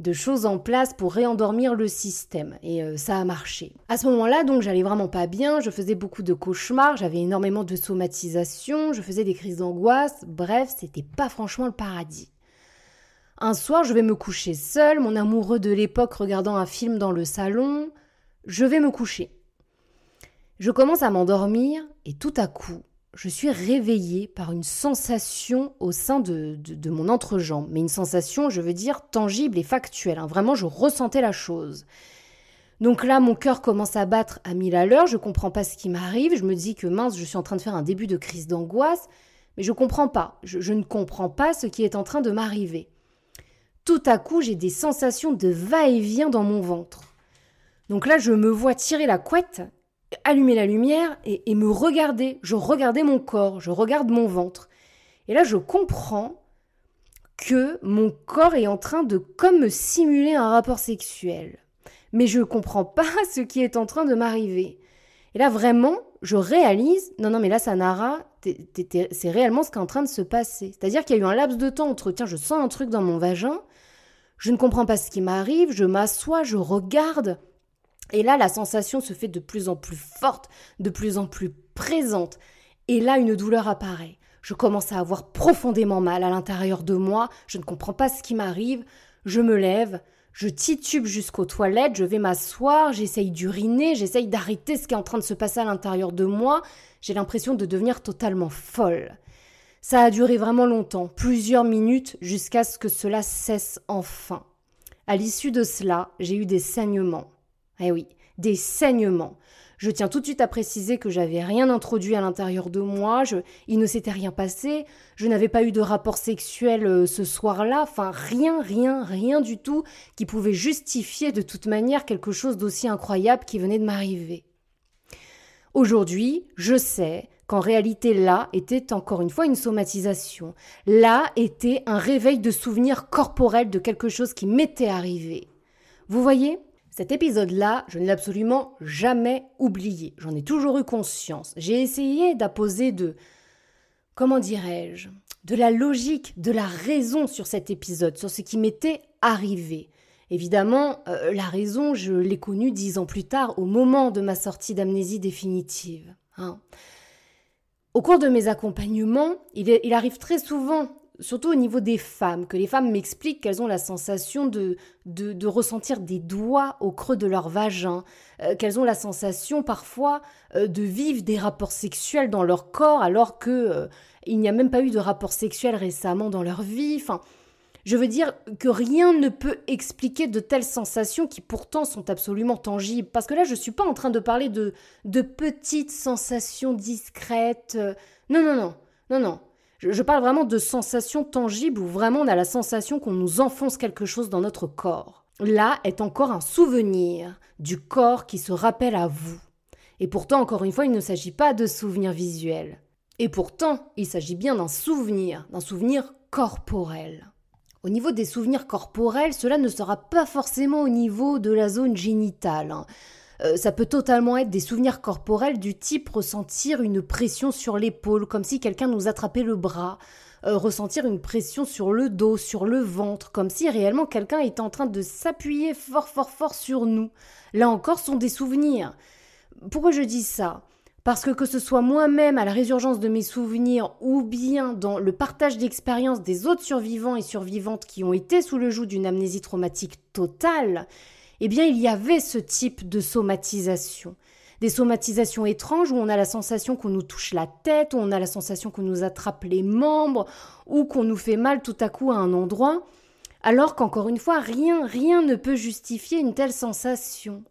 de choses en place pour réendormir le système. Et euh, ça a marché. À ce moment-là, donc, j'allais vraiment pas bien. Je faisais beaucoup de cauchemars. J'avais énormément de somatisation. Je faisais des crises d'angoisse. Bref, c'était pas franchement le paradis. Un soir, je vais me coucher seule, mon amoureux de l'époque regardant un film dans le salon. Je vais me coucher. Je commence à m'endormir et tout à coup, je suis réveillée par une sensation au sein de, mon entrejambe. Mais une sensation, je veux dire, tangible et factuelle. Hein. Vraiment, je ressentais la chose. Donc là, mon cœur commence à battre à mille à l'heure. Je comprends pas ce qui m'arrive. Je me dis que mince, je suis en train de faire un début de crise d'angoisse. Mais je comprends pas. je ne comprends pas ce qui est en train de m'arriver. Tout à coup, j'ai des sensations de va-et-vient dans mon ventre. Donc là, je me vois tirer la couette allumer la lumière et, me regarder. Je regardais mon corps, je regarde mon ventre. Et là, je comprends que mon corps est en train de comme me simuler un rapport sexuel. Mais je ne comprends pas ce qui est en train de m'arriver. Et là, vraiment, je réalise, non, non, mais là, Sanara, c'est réellement ce qui est en train de se passer. C'est-à-dire qu'il y a eu un laps de temps entre, tiens, je sens un truc dans mon vagin, je ne comprends pas ce qui m'arrive, je m'assois, je regarde, et là, la sensation se fait de plus en plus forte, de plus en plus présente. Et là, une douleur apparaît. Je commence à avoir profondément mal à l'intérieur de moi, je ne comprends pas ce qui m'arrive, je me lève, je titube jusqu'aux toilettes, je vais m'asseoir, j'essaye d'uriner, j'essaye d'arrêter ce qui est en train de se passer à l'intérieur de moi, j'ai l'impression de devenir totalement folle. Ça a duré vraiment longtemps, plusieurs minutes, jusqu'à ce que cela cesse enfin. À l'issue de cela, j'ai eu des saignements. Eh oui, des saignements. Je tiens tout de suite à préciser que j'avais rien introduit à l'intérieur de moi, il ne s'était rien passé, je n'avais pas eu de rapport sexuel euh, ce soir-là, enfin rien, rien, rien du tout qui pouvait justifier de toute manière quelque chose d'aussi incroyable qui venait de m'arriver. Aujourd'hui, je sais qu'en réalité là était encore une fois une somatisation. Là était un réveil de souvenirs corporels de quelque chose qui m'était arrivé. Vous voyez? Cet épisode-là, je ne l'ai absolument jamais oublié. J'en ai toujours eu conscience. J'ai essayé d'apposer de, comment dirais-je, de la logique, de la raison sur cet épisode, sur ce qui m'était arrivé. Évidemment, euh, la raison, je l'ai connue dix ans plus tard, au moment de ma sortie d'amnésie définitive. Hein. Au cours de mes accompagnements, il arrive très souvent surtout au niveau des femmes, que les femmes m'expliquent qu'elles ont la sensation de, de, ressentir des doigts au creux de leur vagin, euh, qu'elles ont la sensation parfois euh, de vivre des rapports sexuels dans leur corps alors que euh, il n'y a même pas eu de rapport sexuel récemment dans leur vie. Enfin, je veux dire que rien ne peut expliquer de telles sensations qui pourtant sont absolument tangibles. Parce que là, je ne suis pas en train de parler de, de petites sensations discrètes. Non, non, non, non, non. Je, parle vraiment de sensations tangibles où vraiment on a la sensation qu'on nous enfonce quelque chose dans notre corps. Là est encore un souvenir du corps qui se rappelle à vous. Et pourtant, encore une fois, il ne s'agit pas de souvenirs visuels. Et pourtant, il s'agit bien d'un souvenir, d'un souvenir corporel. Au niveau des souvenirs corporels, cela ne sera pas forcément au niveau de la zone génitale. Euh, ça peut totalement être des souvenirs corporels du type ressentir une pression sur l'épaule, comme si quelqu'un nous attrapait le bras, euh, ressentir une pression sur le dos, sur le ventre, comme si réellement quelqu'un était en train de s'appuyer fort fort fort sur nous. Là encore, sont des souvenirs. Pourquoi je dis ça? Parce que que ce soit moi-même à la résurgence de mes souvenirs ou bien dans le partage d'expériences des autres survivants et survivantes qui ont été sous le joug d'une amnésie traumatique totale, eh bien il y avait ce type de somatisation. Des somatisations étranges où on a la sensation qu'on nous touche la tête, où on a la sensation qu'on nous attrape les membres, ou qu'on nous fait mal tout à coup à un endroit, alors qu'encore une fois, rien, rien ne peut justifier une telle sensation.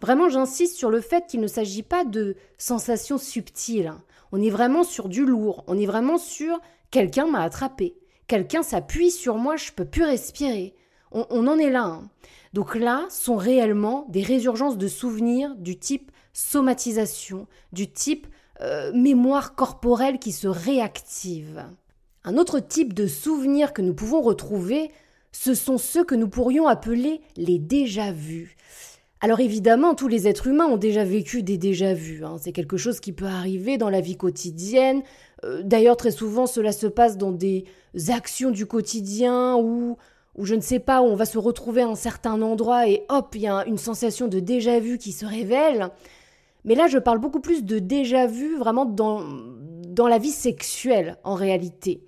Vraiment, j'insiste sur le fait qu'il ne s'agit pas de sensations subtiles. On est vraiment sur du lourd. On est vraiment sur quelqu'un m'a attrapé. Quelqu'un s'appuie sur moi, je peux plus respirer. On, en est là. Hein. Donc là, sont réellement des résurgences de souvenirs du type somatisation, du type euh, mémoire corporelle qui se réactive. Un autre type de souvenir que nous pouvons retrouver, ce sont ceux que nous pourrions appeler les déjà-vus. Alors évidemment, tous les êtres humains ont déjà vécu des déjà-vus. Hein. C'est quelque chose qui peut arriver dans la vie quotidienne. Euh, d'ailleurs, très souvent, cela se passe dans des actions du quotidien ou, ou je ne sais pas, où on va se retrouver à un certain endroit et hop, il y a une sensation de déjà-vu qui se révèle. Mais là, je parle beaucoup plus de déjà-vu vraiment dans, dans la vie sexuelle en réalité.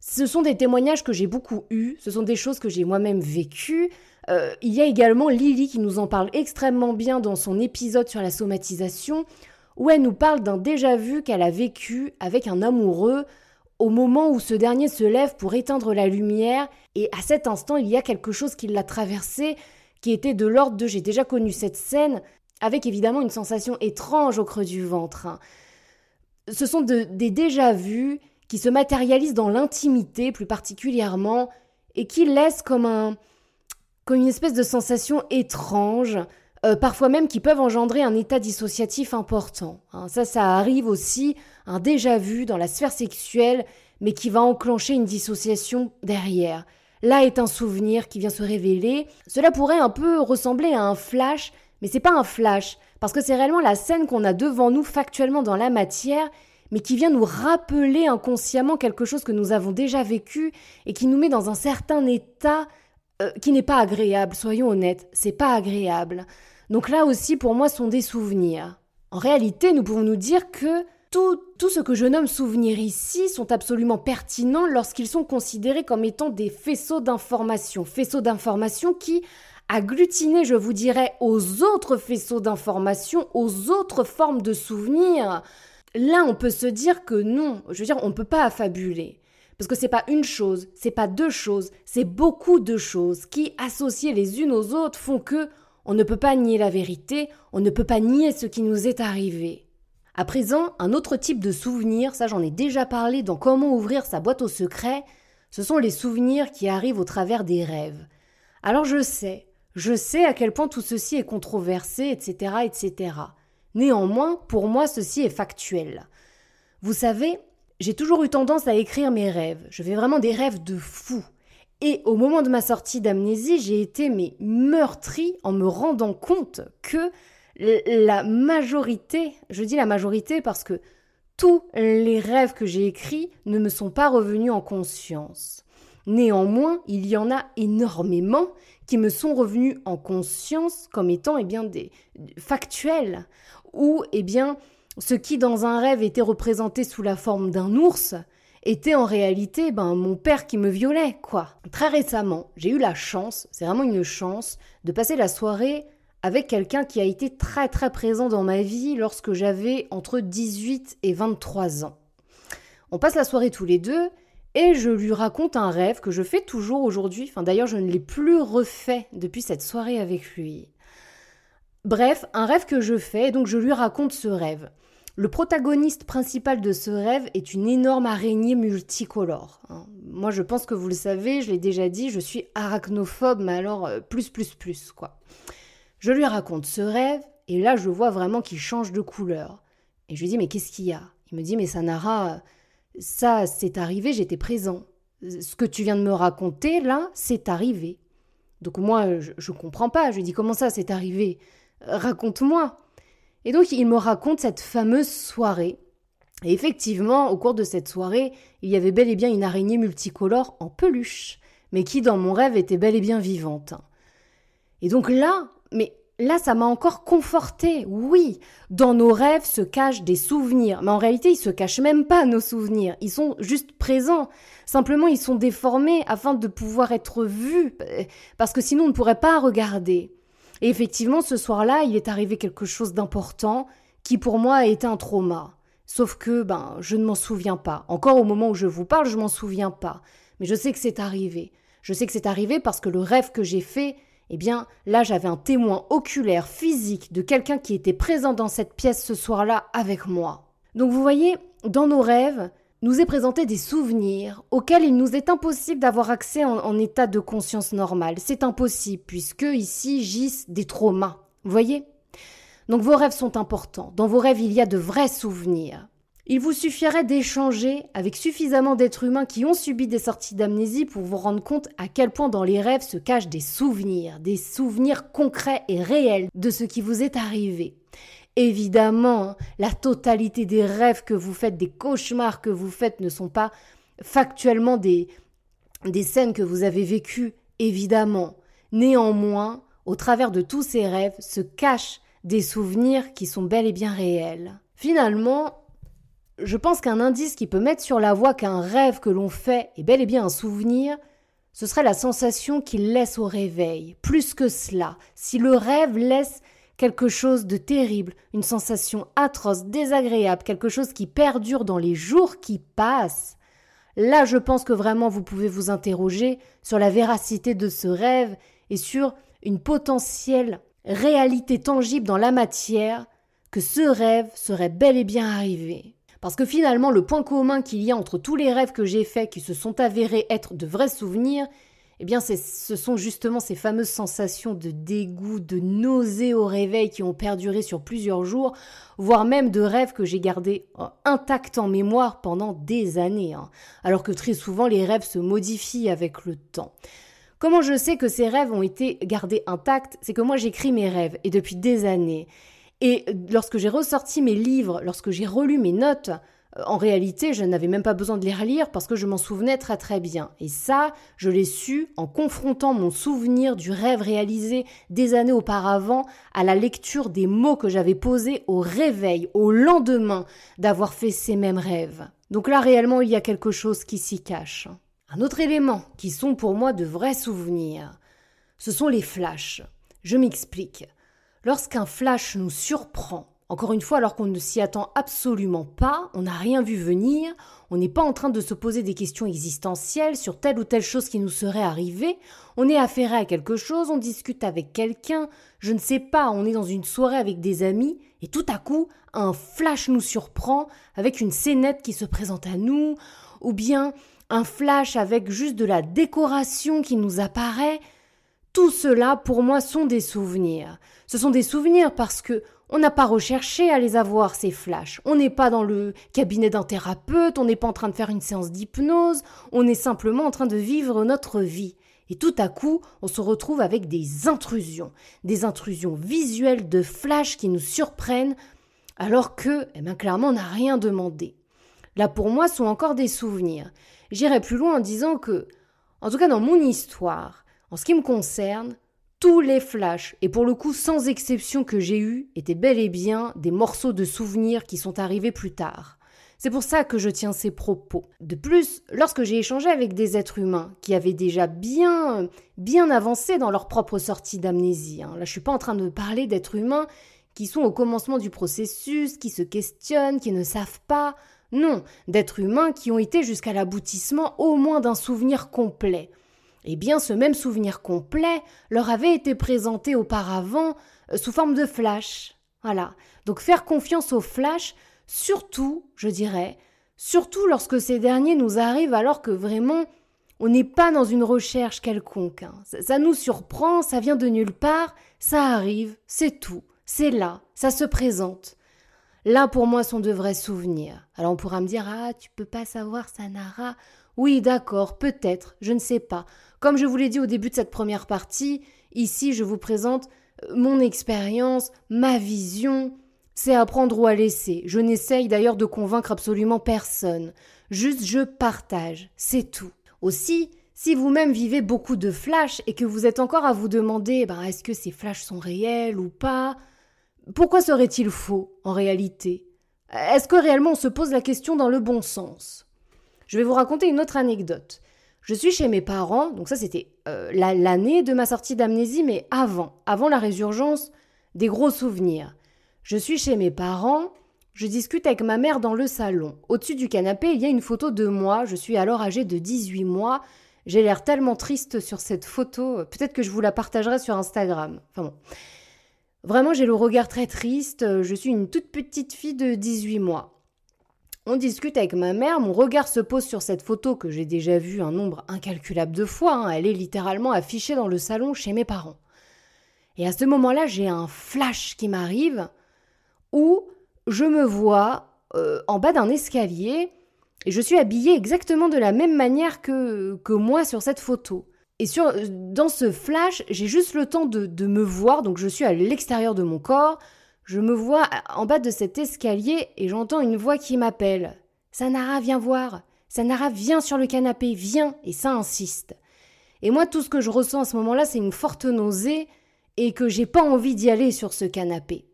Ce sont des témoignages que j'ai beaucoup eus, ce sont des choses que j'ai moi-même vécues. Euh, il y a également Lily qui nous en parle extrêmement bien dans son épisode sur la somatisation, où elle nous parle d'un déjà-vu qu'elle a vécu avec un amoureux au moment où ce dernier se lève pour éteindre la lumière, et à cet instant il y a quelque chose qui l'a traversé, qui était de l'ordre de j'ai déjà connu cette scène, avec évidemment une sensation étrange au creux du ventre. Hein. Ce sont des déjà-vus qui se matérialisent dans l'intimité plus particulièrement, et qui laissent comme un, comme une espèce de sensation étrange, euh, parfois même qui peuvent engendrer un état dissociatif important. Hein. Ça, ça arrive aussi, un déjà vu dans la sphère sexuelle, mais qui va enclencher une dissociation derrière. Là est un souvenir qui vient se révéler. Cela pourrait un peu ressembler à un flash, mais c'est pas un flash, parce que c'est réellement la scène qu'on a devant nous factuellement dans la matière, mais qui vient nous rappeler inconsciemment quelque chose que nous avons déjà vécu et qui nous met dans un certain état euh, qui n'est pas agréable, soyons honnêtes, c'est pas agréable. Donc là aussi, pour moi, sont des souvenirs. En réalité, nous pouvons nous dire que tout, tout ce que je nomme souvenirs ici sont absolument pertinents lorsqu'ils sont considérés comme étant des faisceaux d'informations. Faisceaux d'informations qui, agglutinés, je vous dirais, aux autres faisceaux d'informations, aux autres formes de souvenirs, là, on peut se dire que non, je veux dire, on ne peut pas affabuler. Parce que c'est pas une chose, c'est pas deux choses, c'est beaucoup de choses qui, associées les unes aux autres, font que on ne peut pas nier la vérité, on ne peut pas nier ce qui nous est arrivé. À présent, un autre type de souvenir, ça j'en ai déjà parlé dans Comment ouvrir sa boîte aux secrets, ce sont les souvenirs qui arrivent au travers des rêves. Alors je sais, je sais à quel point tout ceci est controversé, etc., etc. Néanmoins, pour moi, ceci est factuel. Vous savez, j'ai toujours eu tendance à écrire mes rêves. Je fais vraiment des rêves de fou. Et au moment de ma sortie d'amnésie, j'ai été mais meurtrie en me rendant compte que la majorité, je dis la majorité parce que tous les rêves que j'ai écrits ne me sont pas revenus en conscience. Néanmoins, il y en a énormément qui me sont revenus en conscience comme étant eh bien des factuels ou eh bien ce qui dans un rêve était représenté sous la forme d'un ours était en réalité ben, mon père qui me violait, quoi. Très récemment, j'ai eu la chance, c'est vraiment une chance, de passer la soirée avec quelqu'un qui a été très très présent dans ma vie lorsque j'avais entre 18 et 23 ans. On passe la soirée tous les deux et je lui raconte un rêve que je fais toujours aujourd'hui. Enfin d'ailleurs, je ne l'ai plus refait depuis cette soirée avec lui. Bref, un rêve que je fais, et donc je lui raconte ce rêve. Le protagoniste principal de ce rêve est une énorme araignée multicolore. Hein. Moi, je pense que vous le savez, je l'ai déjà dit, je suis arachnophobe, mais alors euh, plus, plus, plus, quoi. Je lui raconte ce rêve, et là, je vois vraiment qu'il change de couleur. Et je lui dis, mais qu'est-ce qu'il y a? Il me dit, mais Sanara, ça, c'est arrivé, j'étais présent. Ce que tu viens de me raconter, là, c'est arrivé. Donc moi, je, je comprends pas. Je lui dis, comment ça, c'est arrivé? Raconte-moi. Et donc il me raconte cette fameuse soirée. Et effectivement, au cours de cette soirée, il y avait bel et bien une araignée multicolore en peluche, mais qui dans mon rêve était bel et bien vivante. Et donc là, mais là, ça m'a encore conforté. Oui, dans nos rêves se cachent des souvenirs. Mais en réalité, ils se cachent même pas, nos souvenirs. Ils sont juste présents. Simplement, ils sont déformés afin de pouvoir être vus. Parce que sinon, on ne pourrait pas regarder. Et effectivement, ce soir-là, il est arrivé quelque chose d'important qui pour moi a été un trauma. Sauf que, ben, je ne m'en souviens pas. Encore au moment où je vous parle, je m'en souviens pas. Mais je sais que c'est arrivé. Je sais que c'est arrivé parce que le rêve que j'ai fait, eh bien, là, j'avais un témoin oculaire, physique, de quelqu'un qui était présent dans cette pièce ce soir-là avec moi. Donc vous voyez, dans nos rêves, nous est présenté des souvenirs auxquels il nous est impossible d'avoir accès en, en, état de conscience normale. C'est impossible, puisque ici gissent des traumas. Vous voyez? Donc vos rêves sont importants. Dans vos rêves, il y a de vrais souvenirs. Il vous suffirait d'échanger avec suffisamment d'êtres humains qui ont subi des sorties d'amnésie pour vous rendre compte à quel point dans les rêves se cachent des souvenirs, des souvenirs concrets et réels de ce qui vous est arrivé. Évidemment, la totalité des rêves que vous faites, des cauchemars que vous faites ne sont pas factuellement des, des scènes que vous avez vécues, évidemment. Néanmoins, au travers de tous ces rêves se cachent des souvenirs qui sont bel et bien réels. Finalement, je pense qu'un indice qui peut mettre sur la voie qu'un rêve que l'on fait est bel et bien un souvenir, ce serait la sensation qu'il laisse au réveil. Plus que cela, si le rêve laisse quelque chose de terrible, une sensation atroce, désagréable, quelque chose qui perdure dans les jours qui passent, là je pense que vraiment vous pouvez vous interroger sur la véracité de ce rêve et sur une potentielle réalité tangible dans la matière, que ce rêve serait bel et bien arrivé. Parce que finalement, le point commun qu'il y a entre tous les rêves que j'ai faits qui se sont avérés être de vrais souvenirs, eh bien, ce sont justement ces fameuses sensations de dégoût, de nausée au réveil qui ont perduré sur plusieurs jours, voire même de rêves que j'ai gardés euh, intacts en mémoire pendant des années. Hein. alors que très souvent, les rêves se modifient avec le temps. Comment je sais que ces rêves ont été gardés intacts? C'est que moi j'écris mes rêves et depuis des années. Et lorsque j'ai ressorti mes livres, lorsque j'ai relu mes notes, euh, en réalité, je n'avais même pas besoin de les relire parce que je m'en souvenais très très bien. Et ça, je l'ai su en confrontant mon souvenir du rêve réalisé des années auparavant à la lecture des mots que j'avais posés au réveil, au lendemain d'avoir fait ces mêmes rêves. Donc là, réellement, il y a quelque chose qui s'y cache. Un autre élément qui sont pour moi de vrais souvenirs, ce sont les flashs. Je m'explique. Lorsqu'un flash nous surprend, encore une fois, alors qu'on ne s'y attend absolument pas, on n'a rien vu venir, on n'est pas en train de se poser des questions existentielles sur telle ou telle chose qui nous serait arrivée, on est affairé à quelque chose, on discute avec quelqu'un, je ne sais pas, on est dans une soirée avec des amis, et tout à coup, un flash nous surprend avec une scénette qui se présente à nous, ou bien un flash avec juste de la décoration qui nous apparaît, tout cela pour moi sont des souvenirs. Ce sont des souvenirs parce que on n'a pas recherché à les avoir ces flashs. On n'est pas dans le cabinet d'un thérapeute, on n'est pas en train de faire une séance d'hypnose, on est simplement en train de vivre notre vie. Et tout à coup, on se retrouve avec des intrusions, des intrusions visuelles de flashs qui nous surprennent alors que, eh bien, clairement, on n'a rien demandé. Là, pour moi, sont encore des souvenirs. J'irai plus loin en disant que, en tout cas dans mon histoire, en ce qui me concerne, tous les flashs, et pour le coup sans exception que j'ai eus, étaient bel et bien des morceaux de souvenirs qui sont arrivés plus tard. C'est pour ça que je tiens ces propos. De plus, lorsque j'ai échangé avec des êtres humains qui avaient déjà bien, bien avancé dans leur propre sortie d'amnésie, hein, là je suis pas en train de parler d'êtres humains qui sont au commencement du processus, qui se questionnent, qui ne savent pas, non, d'êtres humains qui ont été jusqu'à l'aboutissement au moins d'un souvenir complet. Eh bien, ce même souvenir complet leur avait été présenté auparavant euh, sous forme de flash. Voilà. Donc faire confiance aux flash, surtout, je dirais, surtout lorsque ces derniers nous arrivent alors que vraiment on n'est pas dans une recherche quelconque. Hein. ça nous surprend, ça vient de nulle part, ça arrive, c'est tout, c'est là, ça se présente. Là, pour moi, sont de vrais souvenirs. Alors on pourra me dire Ah, tu peux pas savoir, Sanara. Oui, d'accord, peut-être, je ne sais pas. Comme je vous l'ai dit au début de cette première partie, ici, je vous présente euh, mon expérience, ma vision. C'est à prendre ou à laisser. Je n'essaye d'ailleurs de convaincre absolument personne. Juste je partage, c'est tout. Aussi, si vous-même vivez beaucoup de flashs et que vous êtes encore à vous demander ben, est-ce que ces flashs sont réels ou pas, pourquoi serait-il faux en réalité? Est-ce que réellement on se pose la question dans le bon sens? Je vais vous raconter une autre anecdote. Je suis chez mes parents, donc ça c'était euh, l'année de ma sortie d'amnésie, mais avant, avant la résurgence, des gros souvenirs. Je suis chez mes parents, je discute avec ma mère dans le salon. Au-dessus du canapé, il y a une photo de moi, je suis alors âgée de 18 mois, j'ai l'air tellement triste sur cette photo. Peut-être que je vous la partagerai sur Instagram. Enfin bon. Vraiment, j'ai le regard très triste. Je suis une toute petite fille de 18 mois. On discute avec ma mère, mon regard se pose sur cette photo que j'ai déjà vue un nombre incalculable de fois. Hein. Elle est littéralement affichée dans le salon chez mes parents. Et à ce moment-là, j'ai un flash qui m'arrive où je me vois euh, en bas d'un escalier et je suis habillée exactement de la même manière que, que moi sur cette photo. Et sur, dans ce flash, j'ai juste le temps de, de, me voir, donc je suis à l'extérieur de mon corps, je me vois en bas de cet escalier et j'entends une voix qui m'appelle. Sanara, viens voir. Sanara, viens sur le canapé, viens. Et ça insiste. Et moi, tout ce que je ressens à ce moment-là, c'est une forte nausée et que j'ai pas envie d'y aller sur ce canapé.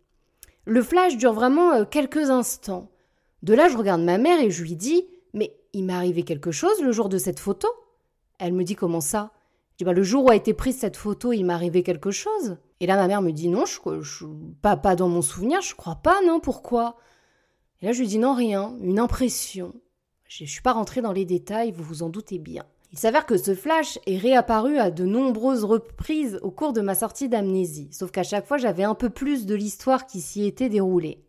Le flash dure vraiment euh, quelques instants. De là, je regarde ma mère et je lui dis mais il m'est arrivé quelque chose le jour de cette photo? Elle me dit Comment ça? Je dis bah, Le jour où a été prise cette photo, il m'est arrivé quelque chose. Et là, ma mère me dit Non, je, pas, pas dans mon souvenir, je crois pas, non, pourquoi? Et là, je lui dis Non, rien, une impression. Je ne suis pas rentrée dans les détails, vous vous en doutez bien. Il s'avère que ce flash est réapparu à de nombreuses reprises au cours de ma sortie d'amnésie, sauf qu'à chaque fois j'avais un peu plus de l'histoire qui s'y était déroulée.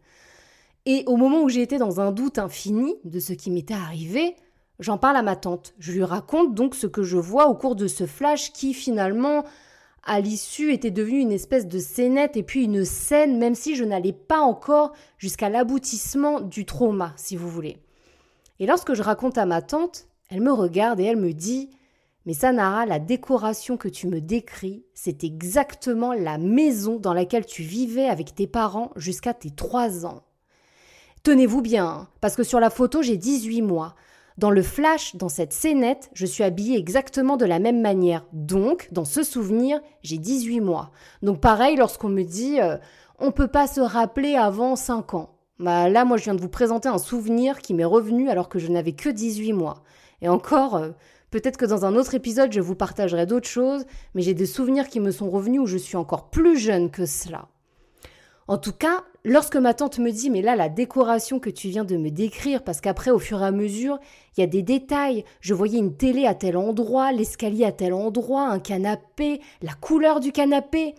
Et au moment où j'étais dans un doute infini de ce qui m'était arrivé, j'en parle à ma tante. Je lui raconte donc ce que je vois au cours de ce flash qui finalement, à l'issue, était devenu une espèce de scénette et puis une scène, même si je n'allais pas encore jusqu'à l'aboutissement du trauma, si vous voulez. Et lorsque je raconte à ma tante, elle me regarde et elle me dit Mais Sanara, la décoration que tu me décris, c'est exactement la maison dans laquelle tu vivais avec tes parents jusqu'à tes trois ans. Tenez-vous bien, hein, parce que sur la photo, j'ai 18 mois. Dans le flash, dans cette scénette, je suis habillée exactement de la même manière. Donc, dans ce souvenir, j'ai 18 mois. Donc pareil, lorsqu'on me dit euh, on peut pas se rappeler avant 5 ans. Bah là, moi, je viens de vous présenter un souvenir qui m'est revenu alors que je n'avais que 18 mois. Et encore, euh, peut-être que dans un autre épisode, je vous partagerai d'autres choses, mais j'ai des souvenirs qui me sont revenus où je suis encore plus jeune que cela. En tout cas, lorsque ma tante me dit mais là la décoration que tu viens de me décrire parce qu'après au fur et à mesure il y a des détails. Je voyais une télé à tel endroit l'escalier à tel endroit un canapé la couleur du canapé.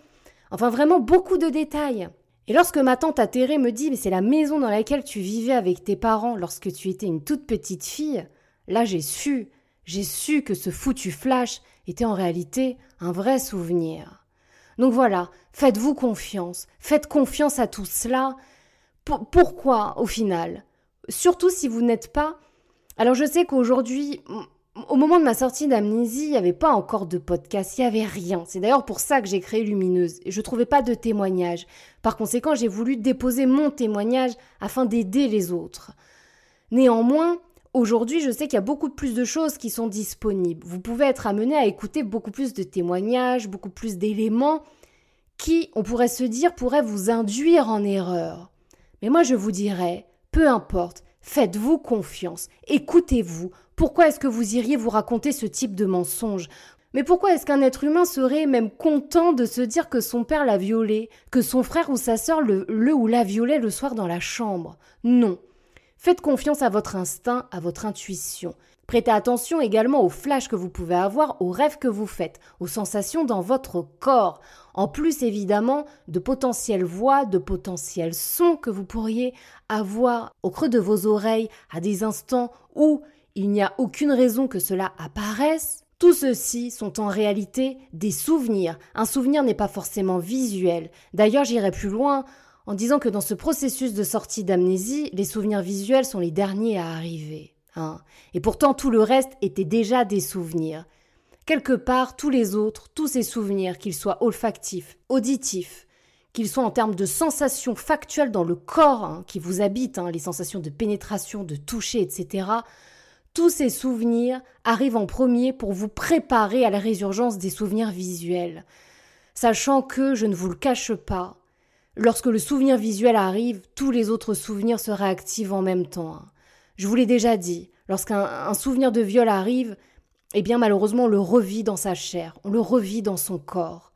Enfin vraiment beaucoup de détails. Et lorsque ma tante atterrée me dit mais c'est la maison dans laquelle tu vivais avec tes parents lorsque tu étais une toute petite fille là j'ai su j'ai su que ce foutu flash était en réalité un vrai souvenir donc voilà, faites-vous confiance, faites confiance à tout cela. pourquoi au final? Surtout si vous n'êtes pas... Alors je sais qu'aujourd'hui, au moment de ma sortie d'amnésie, il n'y avait pas encore de podcast, il n'y avait rien. C'est d'ailleurs pour ça que j'ai créé Lumineuse. Je ne trouvais pas de témoignage. Par conséquent, j'ai voulu déposer mon témoignage afin d'aider les autres. Néanmoins, Aujourd'hui, je sais qu'il y a beaucoup plus de choses qui sont disponibles. Vous pouvez être amené à écouter beaucoup plus de témoignages, beaucoup plus d'éléments qui, on pourrait se dire, pourraient vous induire en erreur. Mais moi, je vous dirais, peu importe, faites-vous confiance, écoutez-vous. Pourquoi est-ce que vous iriez vous raconter ce type de mensonge? Mais pourquoi est-ce qu'un être humain serait même content de se dire que son père l'a violé, que son frère ou sa sœur le, le ou la violait le soir dans la chambre? Non. Faites confiance à votre instinct, à votre intuition. Prêtez attention également aux flashs que vous pouvez avoir, aux rêves que vous faites, aux sensations dans votre corps. En plus évidemment de potentielles voix, de potentiels sons que vous pourriez avoir au creux de vos oreilles à des instants où il n'y a aucune raison que cela apparaisse. Tout ceci sont en réalité des souvenirs. Un souvenir n'est pas forcément visuel. D'ailleurs, j'irai plus loin en disant que dans ce processus de sortie d'amnésie, les souvenirs visuels sont les derniers à arriver. Hein. Et pourtant tout le reste était déjà des souvenirs. Quelque part, tous les autres, tous ces souvenirs, qu'ils soient olfactifs, auditifs, qu'ils soient en termes de sensations factuelles dans le corps hein, qui vous habite, hein, les sensations de pénétration, de toucher, etc., Tous ces souvenirs arrivent en premier pour vous préparer à la résurgence des souvenirs visuels. Sachant que, je ne vous le cache pas, lorsque le souvenir visuel arrive, tous les autres souvenirs se réactivent en même temps. Je vous l'ai déjà dit, lorsqu'un souvenir de viol arrive, eh bien malheureusement on le revit dans sa chair, on le revit dans son corps.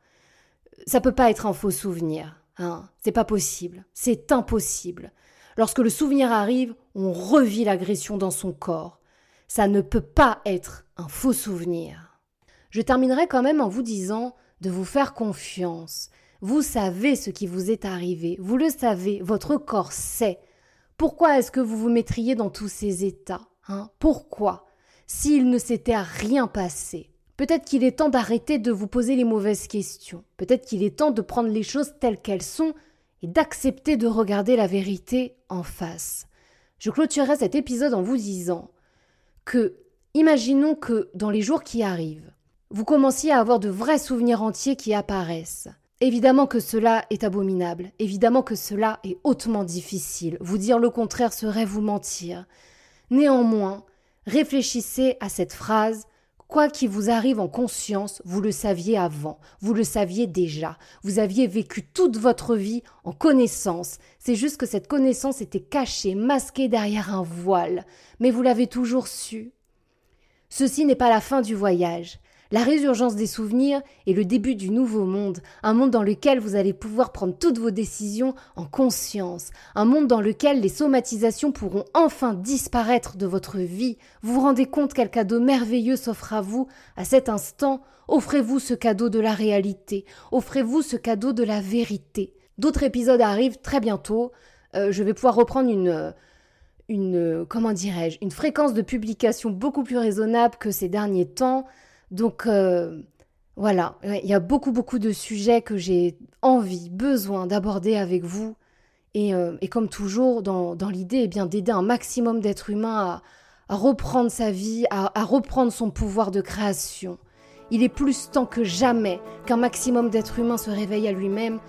Ça peut pas être un faux souvenir, hein. C'est pas possible, c'est impossible. Lorsque le souvenir arrive, on revit l'agression dans son corps. Ça ne peut pas être un faux souvenir. Je terminerai quand même en vous disant de vous faire confiance. Vous savez ce qui vous est arrivé, vous le savez, votre corps sait. Pourquoi est-ce que vous vous mettriez dans tous ces états hein? Pourquoi? S'il ne s'était rien passé. Peut-être qu'il est temps d'arrêter de vous poser les mauvaises questions. Peut-être qu'il est temps de prendre les choses telles qu'elles sont et d'accepter de regarder la vérité en face. Je clôturerai cet épisode en vous disant que, imaginons que dans les jours qui arrivent, vous commenciez à avoir de vrais souvenirs entiers qui apparaissent. Évidemment que cela est abominable, évidemment que cela est hautement difficile. Vous dire le contraire serait vous mentir. Néanmoins, réfléchissez à cette phrase. Quoi qu'il vous arrive en conscience, vous le saviez avant, vous le saviez déjà, vous aviez vécu toute votre vie en connaissance, c'est juste que cette connaissance était cachée, masquée derrière un voile, mais vous l'avez toujours su. Ceci n'est pas la fin du voyage, la résurgence des souvenirs est le début du nouveau monde, un monde dans lequel vous allez pouvoir prendre toutes vos décisions en conscience, un monde dans lequel les somatisations pourront enfin disparaître de votre vie. Vous vous rendez compte quel cadeau merveilleux s'offre à vous à cet instant Offrez-vous ce cadeau de la réalité, offrez-vous ce cadeau de la vérité. D'autres épisodes arrivent très bientôt. Euh, je vais pouvoir reprendre une une comment dirais-je, une fréquence de publication beaucoup plus raisonnable que ces derniers temps. Donc euh, voilà, il y a beaucoup beaucoup de sujets que j'ai envie, besoin d'aborder avec vous. Et, euh, comme toujours, dans, l'idée eh bien d'aider un maximum d'êtres humains à, reprendre sa vie, à, reprendre son pouvoir de création. Il est plus temps que jamais qu'un maximum d'êtres humains se réveillent à lui-même.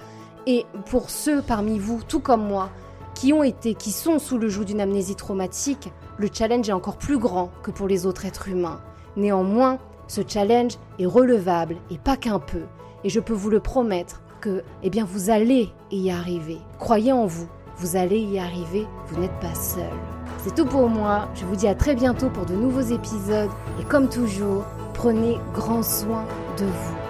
Et pour ceux parmi vous, tout comme moi, qui ont été, qui sont sous le joug d'une amnésie traumatique, le challenge est encore plus grand que pour les autres êtres humains. Néanmoins, ce challenge est relevable et pas qu'un peu. Et je peux vous le promettre que, eh bien, vous allez y arriver. Croyez en vous. Vous allez y arriver. Vous n'êtes pas seul. C'est tout pour moi. Je vous dis à très bientôt pour de nouveaux épisodes. Et comme toujours, prenez grand soin de vous.